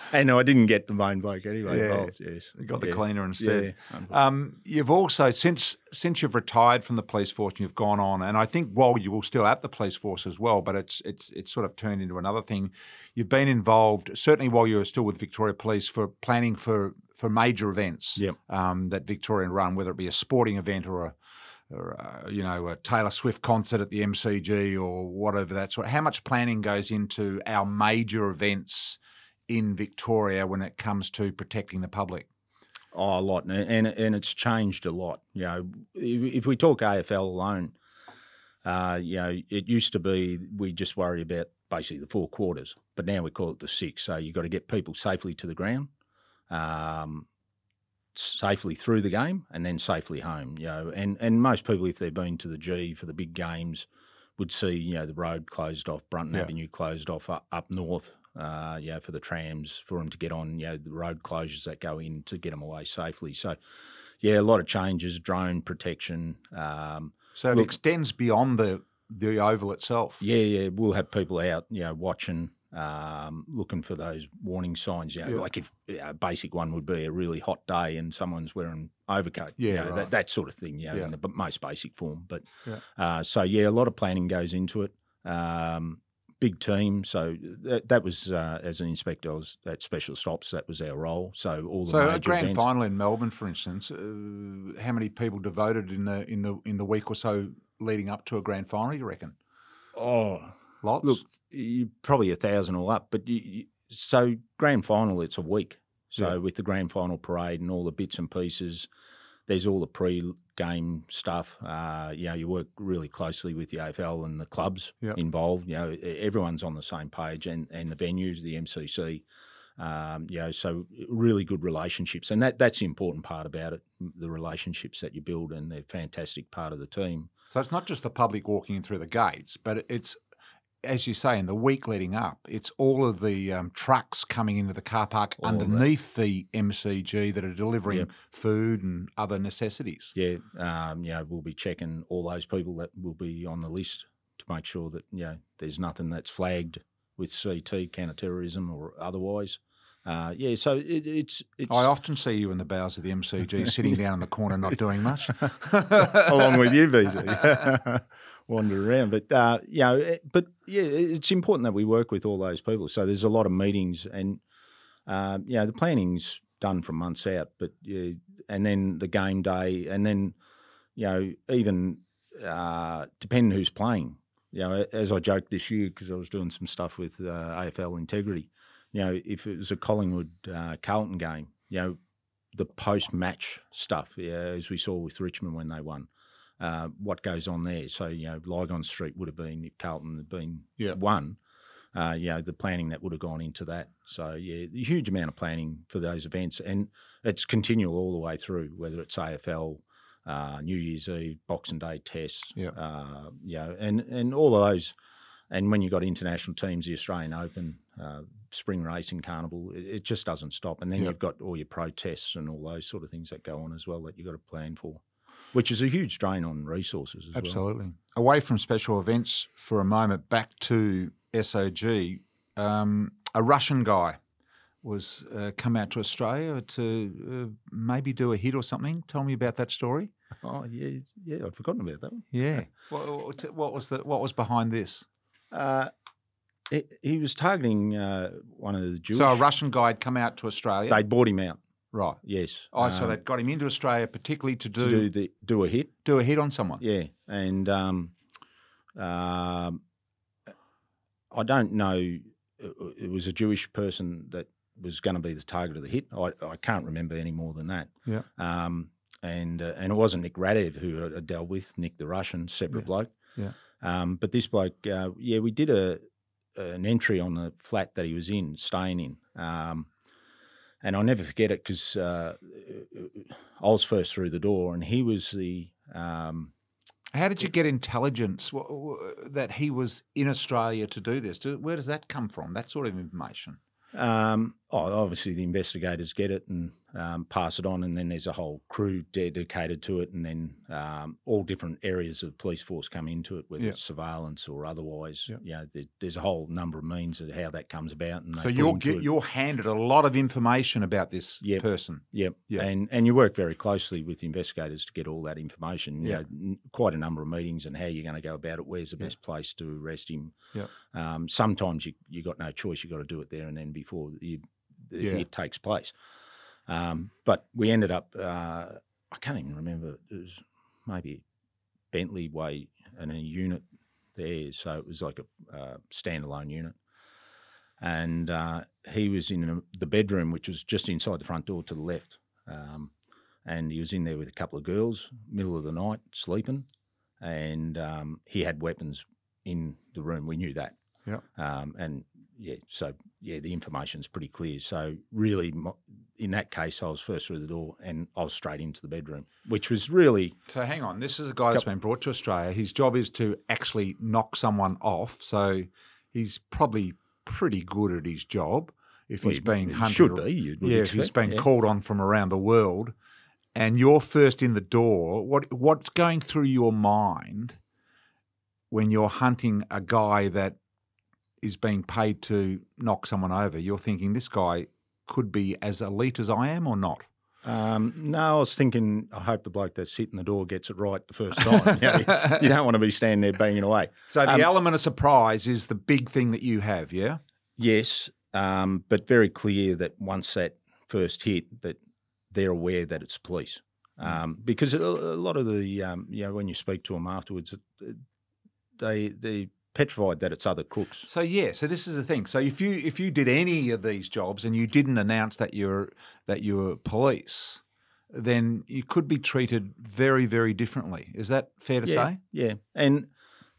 Speaker 2: and no, I didn't get the main bloke anyway.
Speaker 1: Yeah.
Speaker 2: involved, yes.
Speaker 1: You got the
Speaker 2: Yeah.
Speaker 1: cleaner instead.
Speaker 2: Yeah.
Speaker 1: Um, you've also since since you've retired from the police force and you've gone on, and I think while you were still at the police force as well, but it's it's it's sort of turned into another thing. You've been involved certainly while you were still with Victoria Police for planning for for major events
Speaker 2: Yep.
Speaker 1: um, that Victorian run, whether it be a sporting event or a, you know a Taylor Swift concert at the MCG or whatever that's what how much planning goes into our major events in Victoria when it comes to protecting the public.
Speaker 2: Oh, a lot, and and, it's changed a lot. You know, if, if we talk AFL alone, uh, you know, it used to be we just worry about basically the four quarters, but now we call it the six. So you've got to get people safely to the ground, um, safely through the game, and then safely home. You know, and and most people, if they've been to the G for the big games, would see you know the road closed off, Brunton
Speaker 1: Yeah.
Speaker 2: Avenue closed off up, up north. Uh, you know, for the trams, for them to get on, you know, the road closures that go in to get them away safely. So, yeah, a lot of changes, drone protection. Um,
Speaker 1: So it
Speaker 2: Look-
Speaker 1: extends beyond the the oval itself.
Speaker 2: yeah, yeah, we'll have people out, you know, watching, um, looking for those warning signs. You know,
Speaker 1: Yeah.
Speaker 2: like if a basic one would be a really hot day and someone's wearing overcoat. you
Speaker 1: Yeah,
Speaker 2: know,
Speaker 1: right.
Speaker 2: that, that sort of thing. You know,
Speaker 1: Yeah.
Speaker 2: in the most basic form. But
Speaker 1: Yeah.
Speaker 2: uh, so yeah, a lot of planning goes into it. Um, big team. So that, that was uh, as an inspector, I was at Special Stops. That was our role. So all the
Speaker 1: So a grand
Speaker 2: events.
Speaker 1: final in Melbourne, for instance, uh, how many people devoted in the in the in the week or so leading up to a grand final? You reckon?
Speaker 2: Oh,
Speaker 1: Lots.
Speaker 2: Look, you, probably a thousand all up, but you, you, so grand final, it's a week. So
Speaker 1: Yeah.
Speaker 2: with the grand final parade and all the bits and pieces, there's all the pre-game stuff. Uh, you know, you work really closely with the AFL and the clubs
Speaker 1: Yep.
Speaker 2: involved. You know, everyone's on the same page, and and the venues, the MCC. Um, you know, so really good relationships, and that that's the important part about it. The relationships that you build, and they're a fantastic part of the team.
Speaker 1: So it's not just the public walking in through the gates, but it's, as you say, in the week leading up, it's all of the um, trucks coming into the car park
Speaker 2: All
Speaker 1: underneath the MCG that are delivering
Speaker 2: Yep.
Speaker 1: food and other necessities.
Speaker 2: Yeah, um, you know, we'll be checking all those people that will be on the list to make sure that you know there's nothing that's flagged with CT counter-terrorism or otherwise. Uh, yeah, so it, it's it's
Speaker 1: I often see you in the bowels of the MCG, sitting down in the corner, not doing much.
Speaker 2: along with you, BG, wander around. But uh, you know, but yeah, it's important that we work with all those people. So there's a lot of meetings, and um, you know, the planning's done from months out. But yeah, and then the game day, and then you know, even uh, depending who's playing. You know, as I joked this year because I was doing some stuff with uh, AFL Integrity. You know, if it was a Collingwood uh, Carlton game, you know, the post match stuff, yeah, as we saw with Richmond when they won, uh, what goes on there. So, you know, Lygon Street would have been, if Carlton had been
Speaker 1: Yeah.
Speaker 2: one, uh, you know, the planning that would have gone into that. So, yeah, a huge amount of planning for those events. And it's continual all the way through, whether it's AFL, uh, New Year's Eve, Boxing Day tests,
Speaker 1: Yeah.
Speaker 2: uh, you know, and, and all of those. And when you've got international teams, the Australian Open, uh, Spring Racing Carnival, it, it just doesn't stop. And then
Speaker 1: Yeah.
Speaker 2: you've got all your protests and all those sort of things that go on as well that you've got to plan for, which is a huge drain on resources as well.
Speaker 1: Absolutely. Away from special events for a moment, back to SOG. Um, a Russian guy was uh, come out to Australia to uh, maybe do a hit or something. Tell me about that story.
Speaker 2: Oh, yeah, yeah, I'd forgotten about that one.
Speaker 1: Yeah. what, what, what was the what was behind this?
Speaker 2: Uh, he, he was targeting uh, one of the Jewish.
Speaker 1: So a Russian guy had come out to Australia.
Speaker 2: They bought him out.
Speaker 1: right.
Speaker 2: Yes.
Speaker 1: Oh, so
Speaker 2: um,
Speaker 1: they got him into Australia particularly to do
Speaker 2: to do the do a hit.
Speaker 1: do a hit on someone.
Speaker 2: Yeah, and um, um, I don't know. It it was a Jewish person that was going to be the target of the hit. I, I can't remember any more than that.
Speaker 1: Yeah.
Speaker 2: Um, and uh, and it wasn't Nick Radev who I dealt with. Nick the Russian, separate
Speaker 1: Yeah.
Speaker 2: bloke.
Speaker 1: Yeah.
Speaker 2: Um, but this bloke, uh, yeah, we did a an entry on the flat that he was in, staying in. Um, and I'll never forget it because uh, I was first through the door, and he was the um,
Speaker 1: How did you get intelligence that he was in Australia to do this? Where does that come from? That sort of information.
Speaker 2: Um, oh, obviously the investigators get it and um, pass it on, and then there's a whole crew dedicated to it, and then um, all different areas of the police force come into it, whether
Speaker 1: Yeah.
Speaker 2: it's surveillance or otherwise.
Speaker 1: Yeah.
Speaker 2: You know, there, there's a whole number of means of how that comes about. And
Speaker 1: So you're get,
Speaker 2: it-
Speaker 1: you're handed a lot of information about this
Speaker 2: Yep.
Speaker 1: person.
Speaker 2: Yep.
Speaker 1: Yeah.
Speaker 2: And and you work very closely with investigators to get all that information. You
Speaker 1: Yeah.
Speaker 2: know, n- quite a number of meetings and how you're going to go about it. Where's the
Speaker 1: Yeah.
Speaker 2: best place to arrest him?
Speaker 1: Yep.
Speaker 2: Um, sometimes you you got no choice. You got to do it there and then before you,
Speaker 1: Yeah.
Speaker 2: hit takes place. Um, but we ended up. Uh, I can't even remember. It was maybe Bentley Way and a unit there, so it was like a uh, standalone unit. And uh, he was in a, the bedroom, which was just inside the front door to the left. Um, and he was in there with a couple of girls, middle of the night, sleeping. And um, he had weapons in the room. We knew that.
Speaker 1: Yeah.
Speaker 2: Um, and yeah, so yeah, the information's pretty clear. So really, in that case, I was first through the door and I was straight into the bedroom, which was really
Speaker 1: So hang on, this is a guy that's been brought to Australia. His job is to actually knock someone off. So he's probably pretty good at his job if
Speaker 2: well,
Speaker 1: he's
Speaker 2: he-
Speaker 1: being
Speaker 2: he
Speaker 1: hunted.
Speaker 2: should be.
Speaker 1: Yeah, if he's
Speaker 2: expect,
Speaker 1: been
Speaker 2: yeah.
Speaker 1: called on from around the world, and you're first in the door. What what's going through your mind when you're hunting a guy that is being paid to knock someone over? You're thinking this guy could be as elite as I am, or not?
Speaker 2: Um, no, I was thinking, I hope the bloke that's hitting the door gets it right the first time. you, know, you don't want to be standing there banging away.
Speaker 1: So the
Speaker 2: Um,
Speaker 1: element of surprise is the big thing that you have, yeah.
Speaker 2: Yes, um, but very clear that once that first hit, that they're aware that it's police. Um, because a, a lot of the, um, you know, when you speak to them afterwards, they they petrified that it's other crooks.
Speaker 1: So yeah, so this is the thing. So if you if you did any of these jobs and you didn't announce that you're that you're police, then you could be treated very very differently. Is that fair to
Speaker 2: yeah,
Speaker 1: say?
Speaker 2: Yeah, and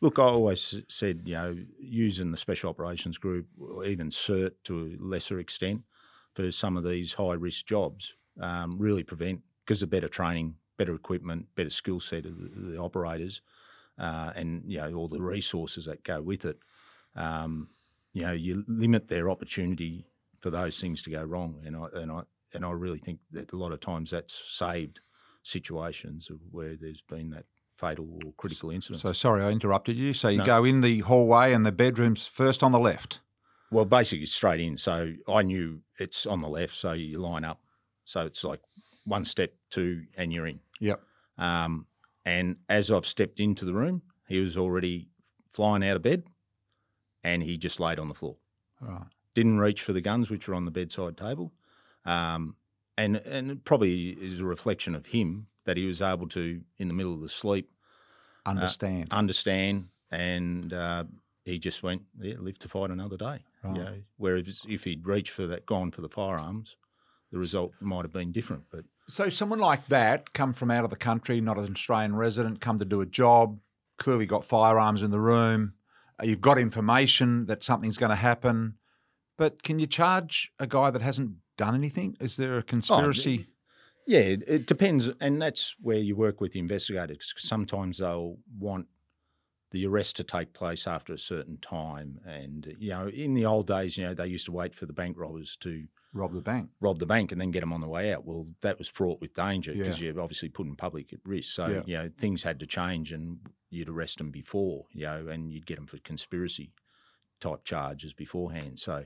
Speaker 2: look, I always said, you know, using the Special Operations Group, or even CERT to a lesser extent, for some of these high risk jobs, um, really prevent because of better training, better equipment, better skill set of the, the operators, uh, and you know all the resources that go with it. Um, you know, you limit their opportunity for those things to go wrong, and I and I and I really think that a lot of times that's saved situations of where there's been that fatal or critical incident.
Speaker 1: So sorry, I interrupted you. So you
Speaker 2: No.
Speaker 1: go in the hallway and the bedroom's first on the left.
Speaker 2: Well, basically straight in. So I knew it's on the left, so you line up. So it's like one step, two, and you're in.
Speaker 1: Yep.
Speaker 2: Um, and as I've stepped into the room, he was already flying out of bed, and he just laid on the floor.
Speaker 1: Right.
Speaker 2: Didn't reach for the guns, which were on the bedside table. Um, and and it probably is a reflection of him that he was able to, in the middle of the sleep,
Speaker 1: Understand.
Speaker 2: understand, and uh, he just went, yeah, live to fight another day.
Speaker 1: Right.
Speaker 2: You know, whereas if he'd reached for that, gone for the firearms, the result might have been different. But
Speaker 1: So someone like that, come from out of the country, not an Australian resident, come to do a job, clearly got firearms in the room. uh, You've got information that something's going to happen, but can you charge a guy that hasn't done anything? Is there a conspiracy?
Speaker 2: yeah, it, depends, and that's where you work with the investigators. sometimes they'll want the arrest to take place after a certain time, and you know, in the old days, you know, they used to wait for the bank robbers to
Speaker 1: Rob the bank.
Speaker 2: rob the bank and then get them on the way out. Well, that was fraught with danger because
Speaker 1: Yeah.
Speaker 2: you're obviously putting public at risk. So,
Speaker 1: Yeah.
Speaker 2: you know, things had to change and you'd arrest them before, you know, and you'd get them for conspiracy type charges beforehand. So,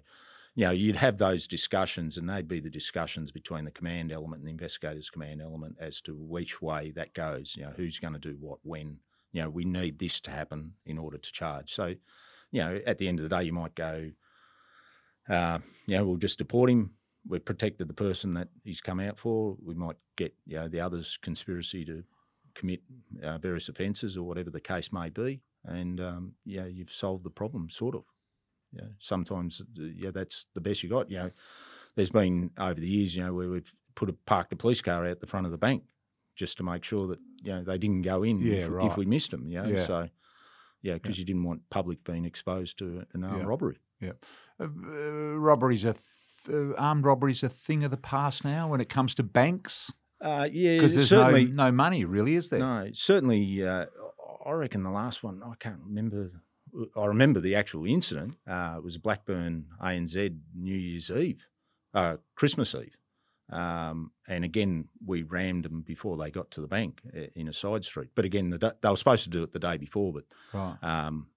Speaker 2: you know, you'd have those discussions and they'd be the discussions between the command element and the investigators command element as to which way that goes, you know, who's going to do what when. You know, we need this to happen in order to charge. So, you know, at the end of the day, you might go, uh, you know, we'll just deport him. We've protected the person that he's come out for. We might get, you know, the others conspiracy to commit uh, various offences or whatever the case may be, and um, yeah, you've solved the problem, sort of. Yeah, sometimes, yeah, that's the best you got. You know, there's been over the years, you know, where we've put a parked a police car out the front of the bank just to make sure that you know they didn't go in
Speaker 1: Yeah,
Speaker 2: if,
Speaker 1: right.
Speaker 2: if we missed them. You know,
Speaker 1: Yeah.
Speaker 2: so yeah, because you didn't want public being exposed to an armed
Speaker 1: Yeah.
Speaker 2: robbery.
Speaker 1: Uh, uh, robbery's a th- uh, armed robbery's a thing of the past now when it comes to banks
Speaker 2: Uh, yeah,
Speaker 1: because there's
Speaker 2: certainly.
Speaker 1: no, no money, really, is there?
Speaker 2: No, certainly. Uh, I reckon the last one I can't remember. I remember the actual incident. Uh, it was Blackburn ANZ New Year's Eve, uh, Christmas Eve, um, and again we rammed them before they got to the bank uh, in a side street. But again, the, they were supposed to do it the day before, but
Speaker 1: Right.
Speaker 2: um,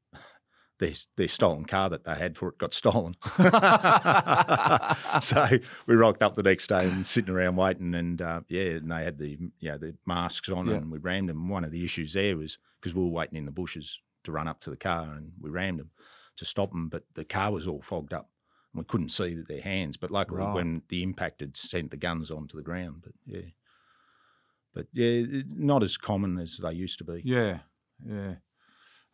Speaker 2: their, their stolen car that they had for it got stolen. so we rocked up the next day and sitting around waiting, and uh, yeah, and they had the you know, the masks on,
Speaker 1: Yeah.
Speaker 2: and we rammed them. One of the issues there was because we were waiting in the bushes to run up to the car, and we rammed them to stop them, but the car was all fogged up. And we couldn't see their hands, but luckily,
Speaker 1: Right.
Speaker 2: when the impact had sent the guns onto the ground, but yeah, but yeah, not as common as they used to be.
Speaker 1: Yeah, yeah.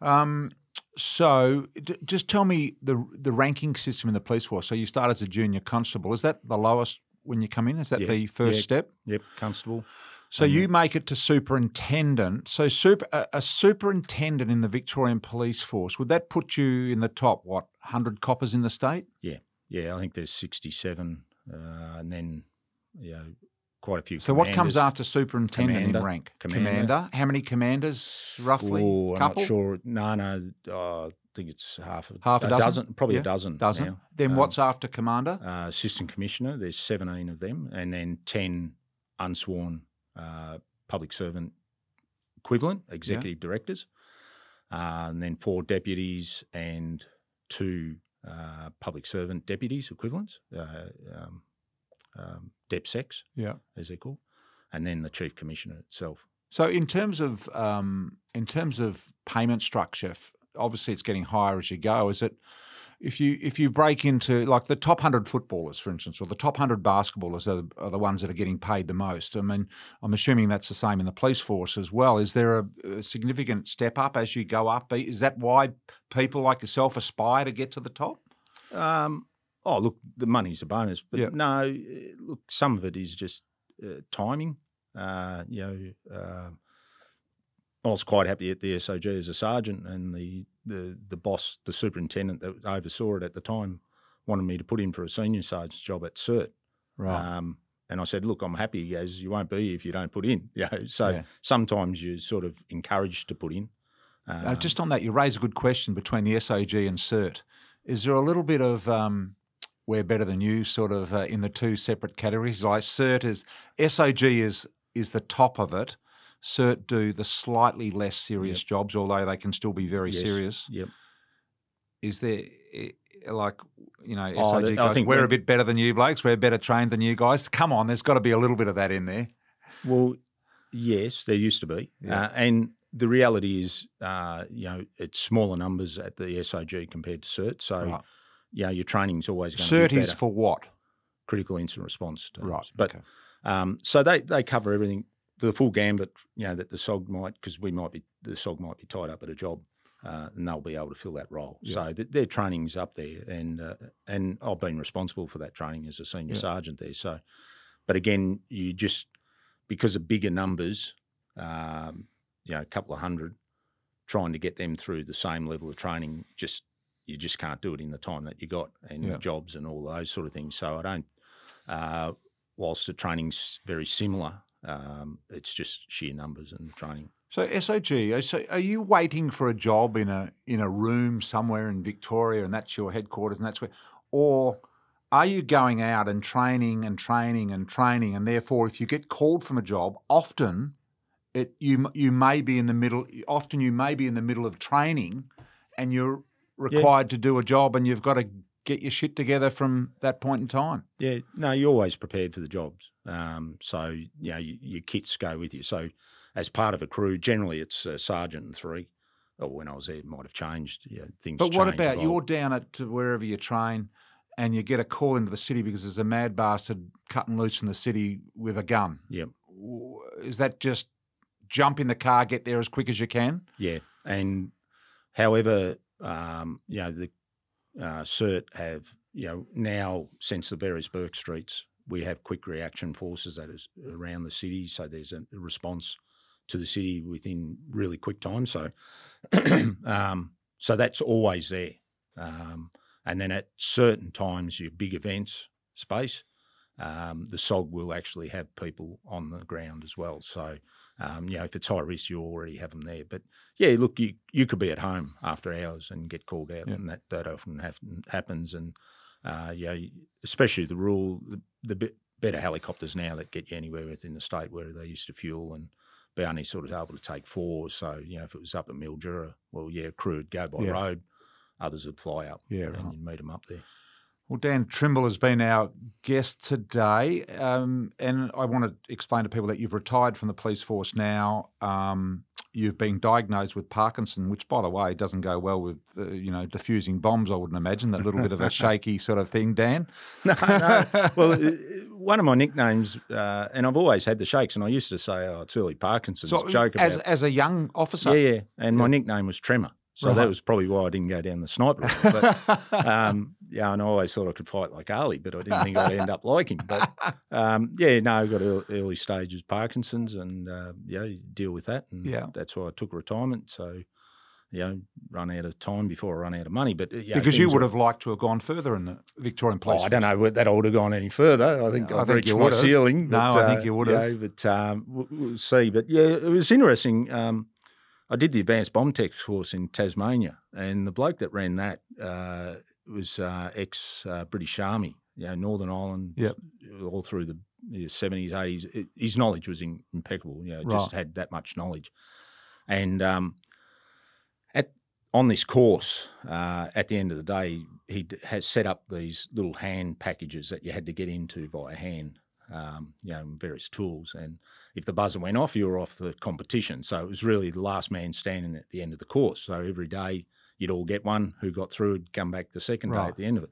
Speaker 1: Um, so, d- just tell me the the ranking system in the police force. So you start as a junior constable. Is that the lowest when you come in? Is that
Speaker 2: Yeah,
Speaker 1: the first
Speaker 2: yeah.
Speaker 1: step?
Speaker 2: Yep, constable.
Speaker 1: So
Speaker 2: And
Speaker 1: you make it to superintendent. So super a, a superintendent in the Victorian Police Force would that put you in the top what hundred coppers in the state?
Speaker 2: Yeah, yeah, I think there's 67, uh, and then you know quite a few.
Speaker 1: So what comes after superintendent in rank?
Speaker 2: Commander.
Speaker 1: How many commanders roughly?
Speaker 2: Oh, I'm
Speaker 1: Couple.
Speaker 2: not sure. No, no. Uh, I think it's half a,
Speaker 1: Half a dozen?
Speaker 2: probably
Speaker 1: Yeah,
Speaker 2: a dozen.
Speaker 1: Dozen.
Speaker 2: now.
Speaker 1: Then
Speaker 2: Um,
Speaker 1: what's after commander?
Speaker 2: uh, assistant commissioner? There's 17 of them, and then 10 unsworn uh, public servant equivalent executive directors, uh, and then four deputies and two uh, public servant deputies equivalents, uh, um, um, DepSecs
Speaker 1: Yeah.
Speaker 2: as they're called, and then the chief commissioner itself.
Speaker 1: So in terms of um, in terms of payment structure, obviously it's getting higher as you go. Is it if you if you break into like the top hundred footballers, for instance, or the top hundred basketballers are, the- are the ones that are getting paid the most? I mean, I'm assuming that's the same in the police force as well. Is there a, a significant step up as you go up? Is that why people like yourself aspire to get to the top?
Speaker 2: Um, oh, look, the money's a bonus, but
Speaker 1: Yeah.
Speaker 2: no, eh, look, some of it is just uh, timing. Uh, you know, uh, I was quite happy at the SOG as a sergeant, and the, the the boss, the superintendent that oversaw it at the time, wanted me to put in for a senior sergeant's job at CERT. Um, and I said, look, I'm happy. He goes, you won't be if you don't put in. You know, so
Speaker 1: Yeah.
Speaker 2: sometimes you're sort of encouraged to put in.
Speaker 1: Uh, just on that, you raise a good question between the SOG and CERT. Is there a little bit of um, we're better than you, sort of, uh, in the two separate categories? Like CERT is SOG is is the top of it. cert do the slightly less serious jobs, although they can still be very
Speaker 2: Yes.
Speaker 1: serious.
Speaker 2: Yep.
Speaker 1: Is there eh, like you know
Speaker 2: Oh,
Speaker 1: SOG
Speaker 2: I think
Speaker 1: We're a bit better than you blokes. We're better trained than you guys. Come on, there's got to be a little bit of that in there.
Speaker 2: Well, yes, there used to be,
Speaker 1: Yeah.
Speaker 2: uh, and the reality is, uh, you know, it's smaller numbers at the SOG compared to CERT. So,
Speaker 1: Right.
Speaker 2: Know, your training's always going to
Speaker 1: Cert
Speaker 2: be
Speaker 1: is
Speaker 2: better.
Speaker 1: for what?
Speaker 2: critical incident response. Teams.
Speaker 1: Right.
Speaker 2: but
Speaker 1: okay.
Speaker 2: um, so they they cover everything, the full gambit. You know that the SOG might because we might be the SOG might be tied up at a job. Uh, and they'll be able to fill that role.
Speaker 1: Yeah.
Speaker 2: So th- their training's up there, and uh, and I've been responsible for that training as a senior
Speaker 1: Yeah.
Speaker 2: sergeant there. So, but again, you just because of bigger numbers, um, you know, a couple of hundred, trying to get them through the same level of training, just you just can't do it in the time that you got and
Speaker 1: Yeah.
Speaker 2: jobs and all those sort of things. So I don't. Uh, whilst the training's very similar, um, it's just sheer numbers and training.
Speaker 1: So SOG, uh, so are you waiting for a job in a in a room somewhere in Victoria, and that's your headquarters, and that's where, or are you going out and training and training and training, and therefore, if you get called from a job, often it you you may be in the middle. Often you may be in the middle of training, and you're required to do a job, and you've got to get your shit together from that point in time.
Speaker 2: Yeah, no, you're always prepared for the jobs. Um, so you know, you, your kits go with you. So as part of a crew, generally it's a sergeant and three. Or when I was there, it might have changed. Yeah, things.
Speaker 1: But what about you're down at to wherever you train, and you get a call into the city because there's a mad bastard cutting loose in the city with a gun?
Speaker 2: Yep.
Speaker 1: Is that just jump in the car, get there as quick as you can?
Speaker 2: Yeah, and however, um, you know the uh, CERT have you know now since the various Bourke Streets, we have quick reaction forces that is around the city. So there's a response to the city within really quick time. So, um, so that's always there. Um, and then at certain times, your big events space, um, the SOG will actually have people on the ground as well. So, um, you know, if it's high risk, you already have them there. But yeah, look, you you could be at home after hours and get called out,
Speaker 1: Yeah.
Speaker 2: and that that often hap- happens. And uh, yeah, especially the rule, the, the bit better helicopters now that get you anywhere within the state where they used to fuel and be only sort of able to take four. So you know, if it was up at Mildura, well, yeah, crew would go by
Speaker 1: Yeah.
Speaker 2: road, others would fly up,
Speaker 1: Yeah,
Speaker 2: and you'd meet them up there.
Speaker 1: Well, Dan Trimble has been our guest today, um, and I want to explain to people that you've retired from the police force now. Um, you've been diagnosed with Parkinson, which, by the way, doesn't go well with uh, you know diffusing bombs. I wouldn't imagine that little bit of a shaky sort of thing, Dan.
Speaker 2: no, no. Well, uh, one of my nicknames, uh, and I've always had the shakes, and I used to say, "Oh, it's early Parkinson's."
Speaker 1: So,
Speaker 2: joke
Speaker 1: as
Speaker 2: about
Speaker 1: as a young officer,
Speaker 2: yeah, yeah. And my nickname was Tremor, so
Speaker 1: Right.
Speaker 2: that was probably why I didn't go down the sniper. route. But um, yeah, and I always thought I could fight like Ali, but I didn't think I'd end up like him. But um, yeah, no, I've got early, stages Parkinson's, and uh, yeah, you deal with that, and
Speaker 1: Yeah.
Speaker 2: that's why I took retirement. So. You know, run out of time before I run out of money. But uh, yeah,
Speaker 1: because you would have liked to have gone further in the Victorian police.
Speaker 2: Oh, I don't know whether that I would have gone any further. I think
Speaker 1: I
Speaker 2: I've
Speaker 1: think
Speaker 2: reached
Speaker 1: you
Speaker 2: my ceiling.
Speaker 1: No,
Speaker 2: but,
Speaker 1: I think
Speaker 2: uh,
Speaker 1: you would
Speaker 2: know,
Speaker 1: have.
Speaker 2: but um, we'll, we'll see. But yeah, it was interesting. Um, I did the advanced bomb tech course in Tasmania, and the bloke that ran that uh, was uh, ex uh, British Army, you know, Northern Ireland,
Speaker 1: Yep.
Speaker 2: all through the seventies, eighties. His knowledge was in, impeccable. You know, just had that much knowledge, and um, at on this course, uh, at the end of the day, he has set up these little hand packages that you had to get into via hand, um, you know, various tools. And if the buzzer went off, you were off the competition. So it was really the last man standing at the end of the course. So every day you'd all get one who got through would come back the second day at the end of it.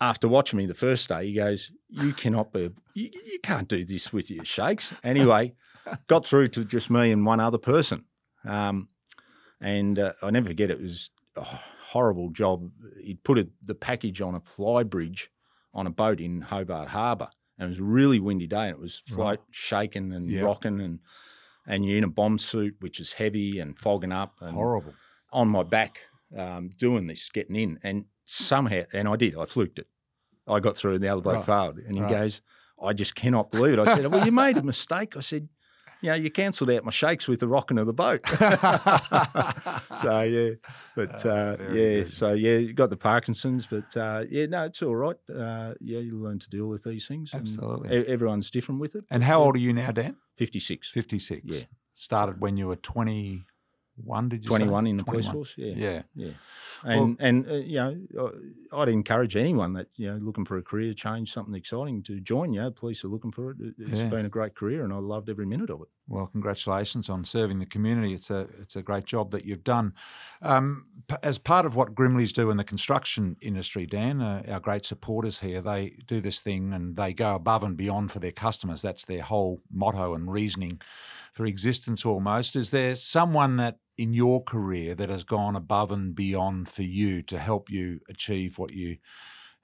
Speaker 2: After watching me the first day, he goes, "You cannot be, you, you can't do this with your shakes." Anyway, got through to just me and one other person. Um, and uh, I never forget it was a horrible job. He'd put a, the package on a fly bridge on a boat in Hobart Harbour, and it was a really windy day, and it was float shaking and
Speaker 1: Yeah.
Speaker 2: rocking, and and you're in a bomb suit which is heavy and fogging up, and
Speaker 1: Horrible.
Speaker 2: on my back um, doing this, getting in, and somehow, and I did, I fluked it. I got through, and the other bloke
Speaker 1: Right.
Speaker 2: failed, and he
Speaker 1: Right.
Speaker 2: goes, "I just cannot believe it." I said, "Well, you made a mistake." I said. You know, you cancelled out my shakes with the rocking of the boat. so yeah, but uh,
Speaker 1: very
Speaker 2: yeah,
Speaker 1: good.
Speaker 2: so yeah, you got the Parkinson's, but uh, yeah, no, it's all right. Uh, yeah, you learn to deal with these things.
Speaker 1: Absolutely.
Speaker 2: everyone's different with it.
Speaker 1: And how old are you now, Dan?
Speaker 2: 56.
Speaker 1: 56.
Speaker 2: Yeah.
Speaker 1: Started when you were 21, did you
Speaker 2: 21 in the police force. Yeah.
Speaker 1: Yeah.
Speaker 2: Yeah. And, and uh, you know, I- I'd encourage anyone that, you know, looking for a career change, something exciting to join. You know, police are looking for it. It- It's
Speaker 1: Yeah.
Speaker 2: been a great career and I loved every minute of it.
Speaker 1: Well, congratulations on serving the community. It's a it's a great job that you've done. Um, p- as part of what Grimleys do in the construction industry, Dan, uh, our great supporters here, they do this thing and they go above and beyond for their customers. That's their whole motto and reasoning for existence. Almost. Is there someone that in your career that has gone above and beyond for you to help you achieve what you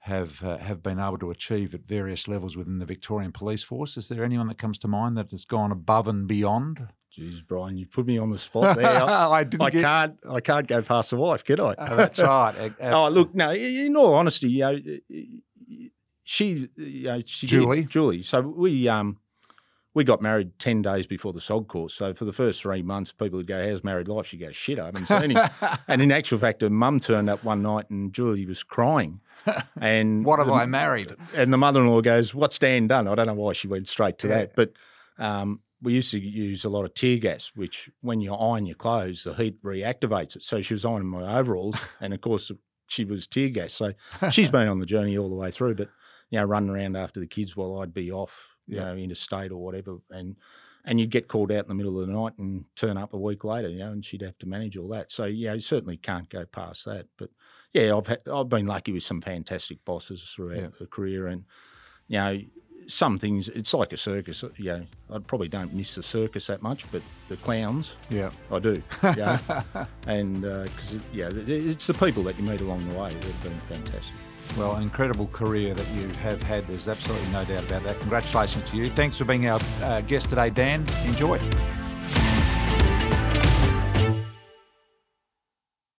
Speaker 1: have uh, have been able to achieve at various levels within the Victorian Police Force. Is there anyone that comes to mind that has gone above and beyond?
Speaker 2: Jeez, Brian, you put me on the spot there. I,
Speaker 1: didn't
Speaker 2: I
Speaker 1: get.
Speaker 2: can't, I can't go past the wife, can I?
Speaker 1: Oh, that's right.
Speaker 2: Oh, look, no. In all honesty, you know, she, you know, she did-
Speaker 1: Julie?
Speaker 2: Julie. So we, um, we got married ten days before the SOG course. So for the first three months, people would go, "How's married life?" She goes, "Shit, I haven't seen him." and in actual fact, her mum turned up one night and Julie was crying. And
Speaker 1: what have
Speaker 2: the-
Speaker 1: I married?
Speaker 2: And the mother-in-law goes, "What's Dan done?" I don't know why she went straight to
Speaker 1: Yeah.
Speaker 2: that, but. Um, we used to use a lot of tear gas, which when you iron your clothes, the heat reactivates it. So she was ironing my overalls, and of course she was tear gas. So she's been on the journey all the way through. But you know, running around after the kids while I'd be off,
Speaker 1: Yeah.
Speaker 2: know, interstate or whatever, and and you'd get called out in the middle of the night and turn up a week later, you know, and she'd have to manage all that. So yeah, you certainly can't go past that. But yeah, I've had, I've been lucky with some fantastic bosses throughout
Speaker 1: Yeah.
Speaker 2: the career, and you know. Some things, it's like a circus. Uh, you know, I probably don't miss the circus that much, but the clowns,
Speaker 1: Yeah.
Speaker 2: I do. Uh, yeah, and because yeah, it's the people that you meet along the way that have been fantastic.
Speaker 1: Well, an incredible career that you have had. There's absolutely no doubt about that. Congratulations to you. Thanks for being our uh, guest today, Dan. Enjoy.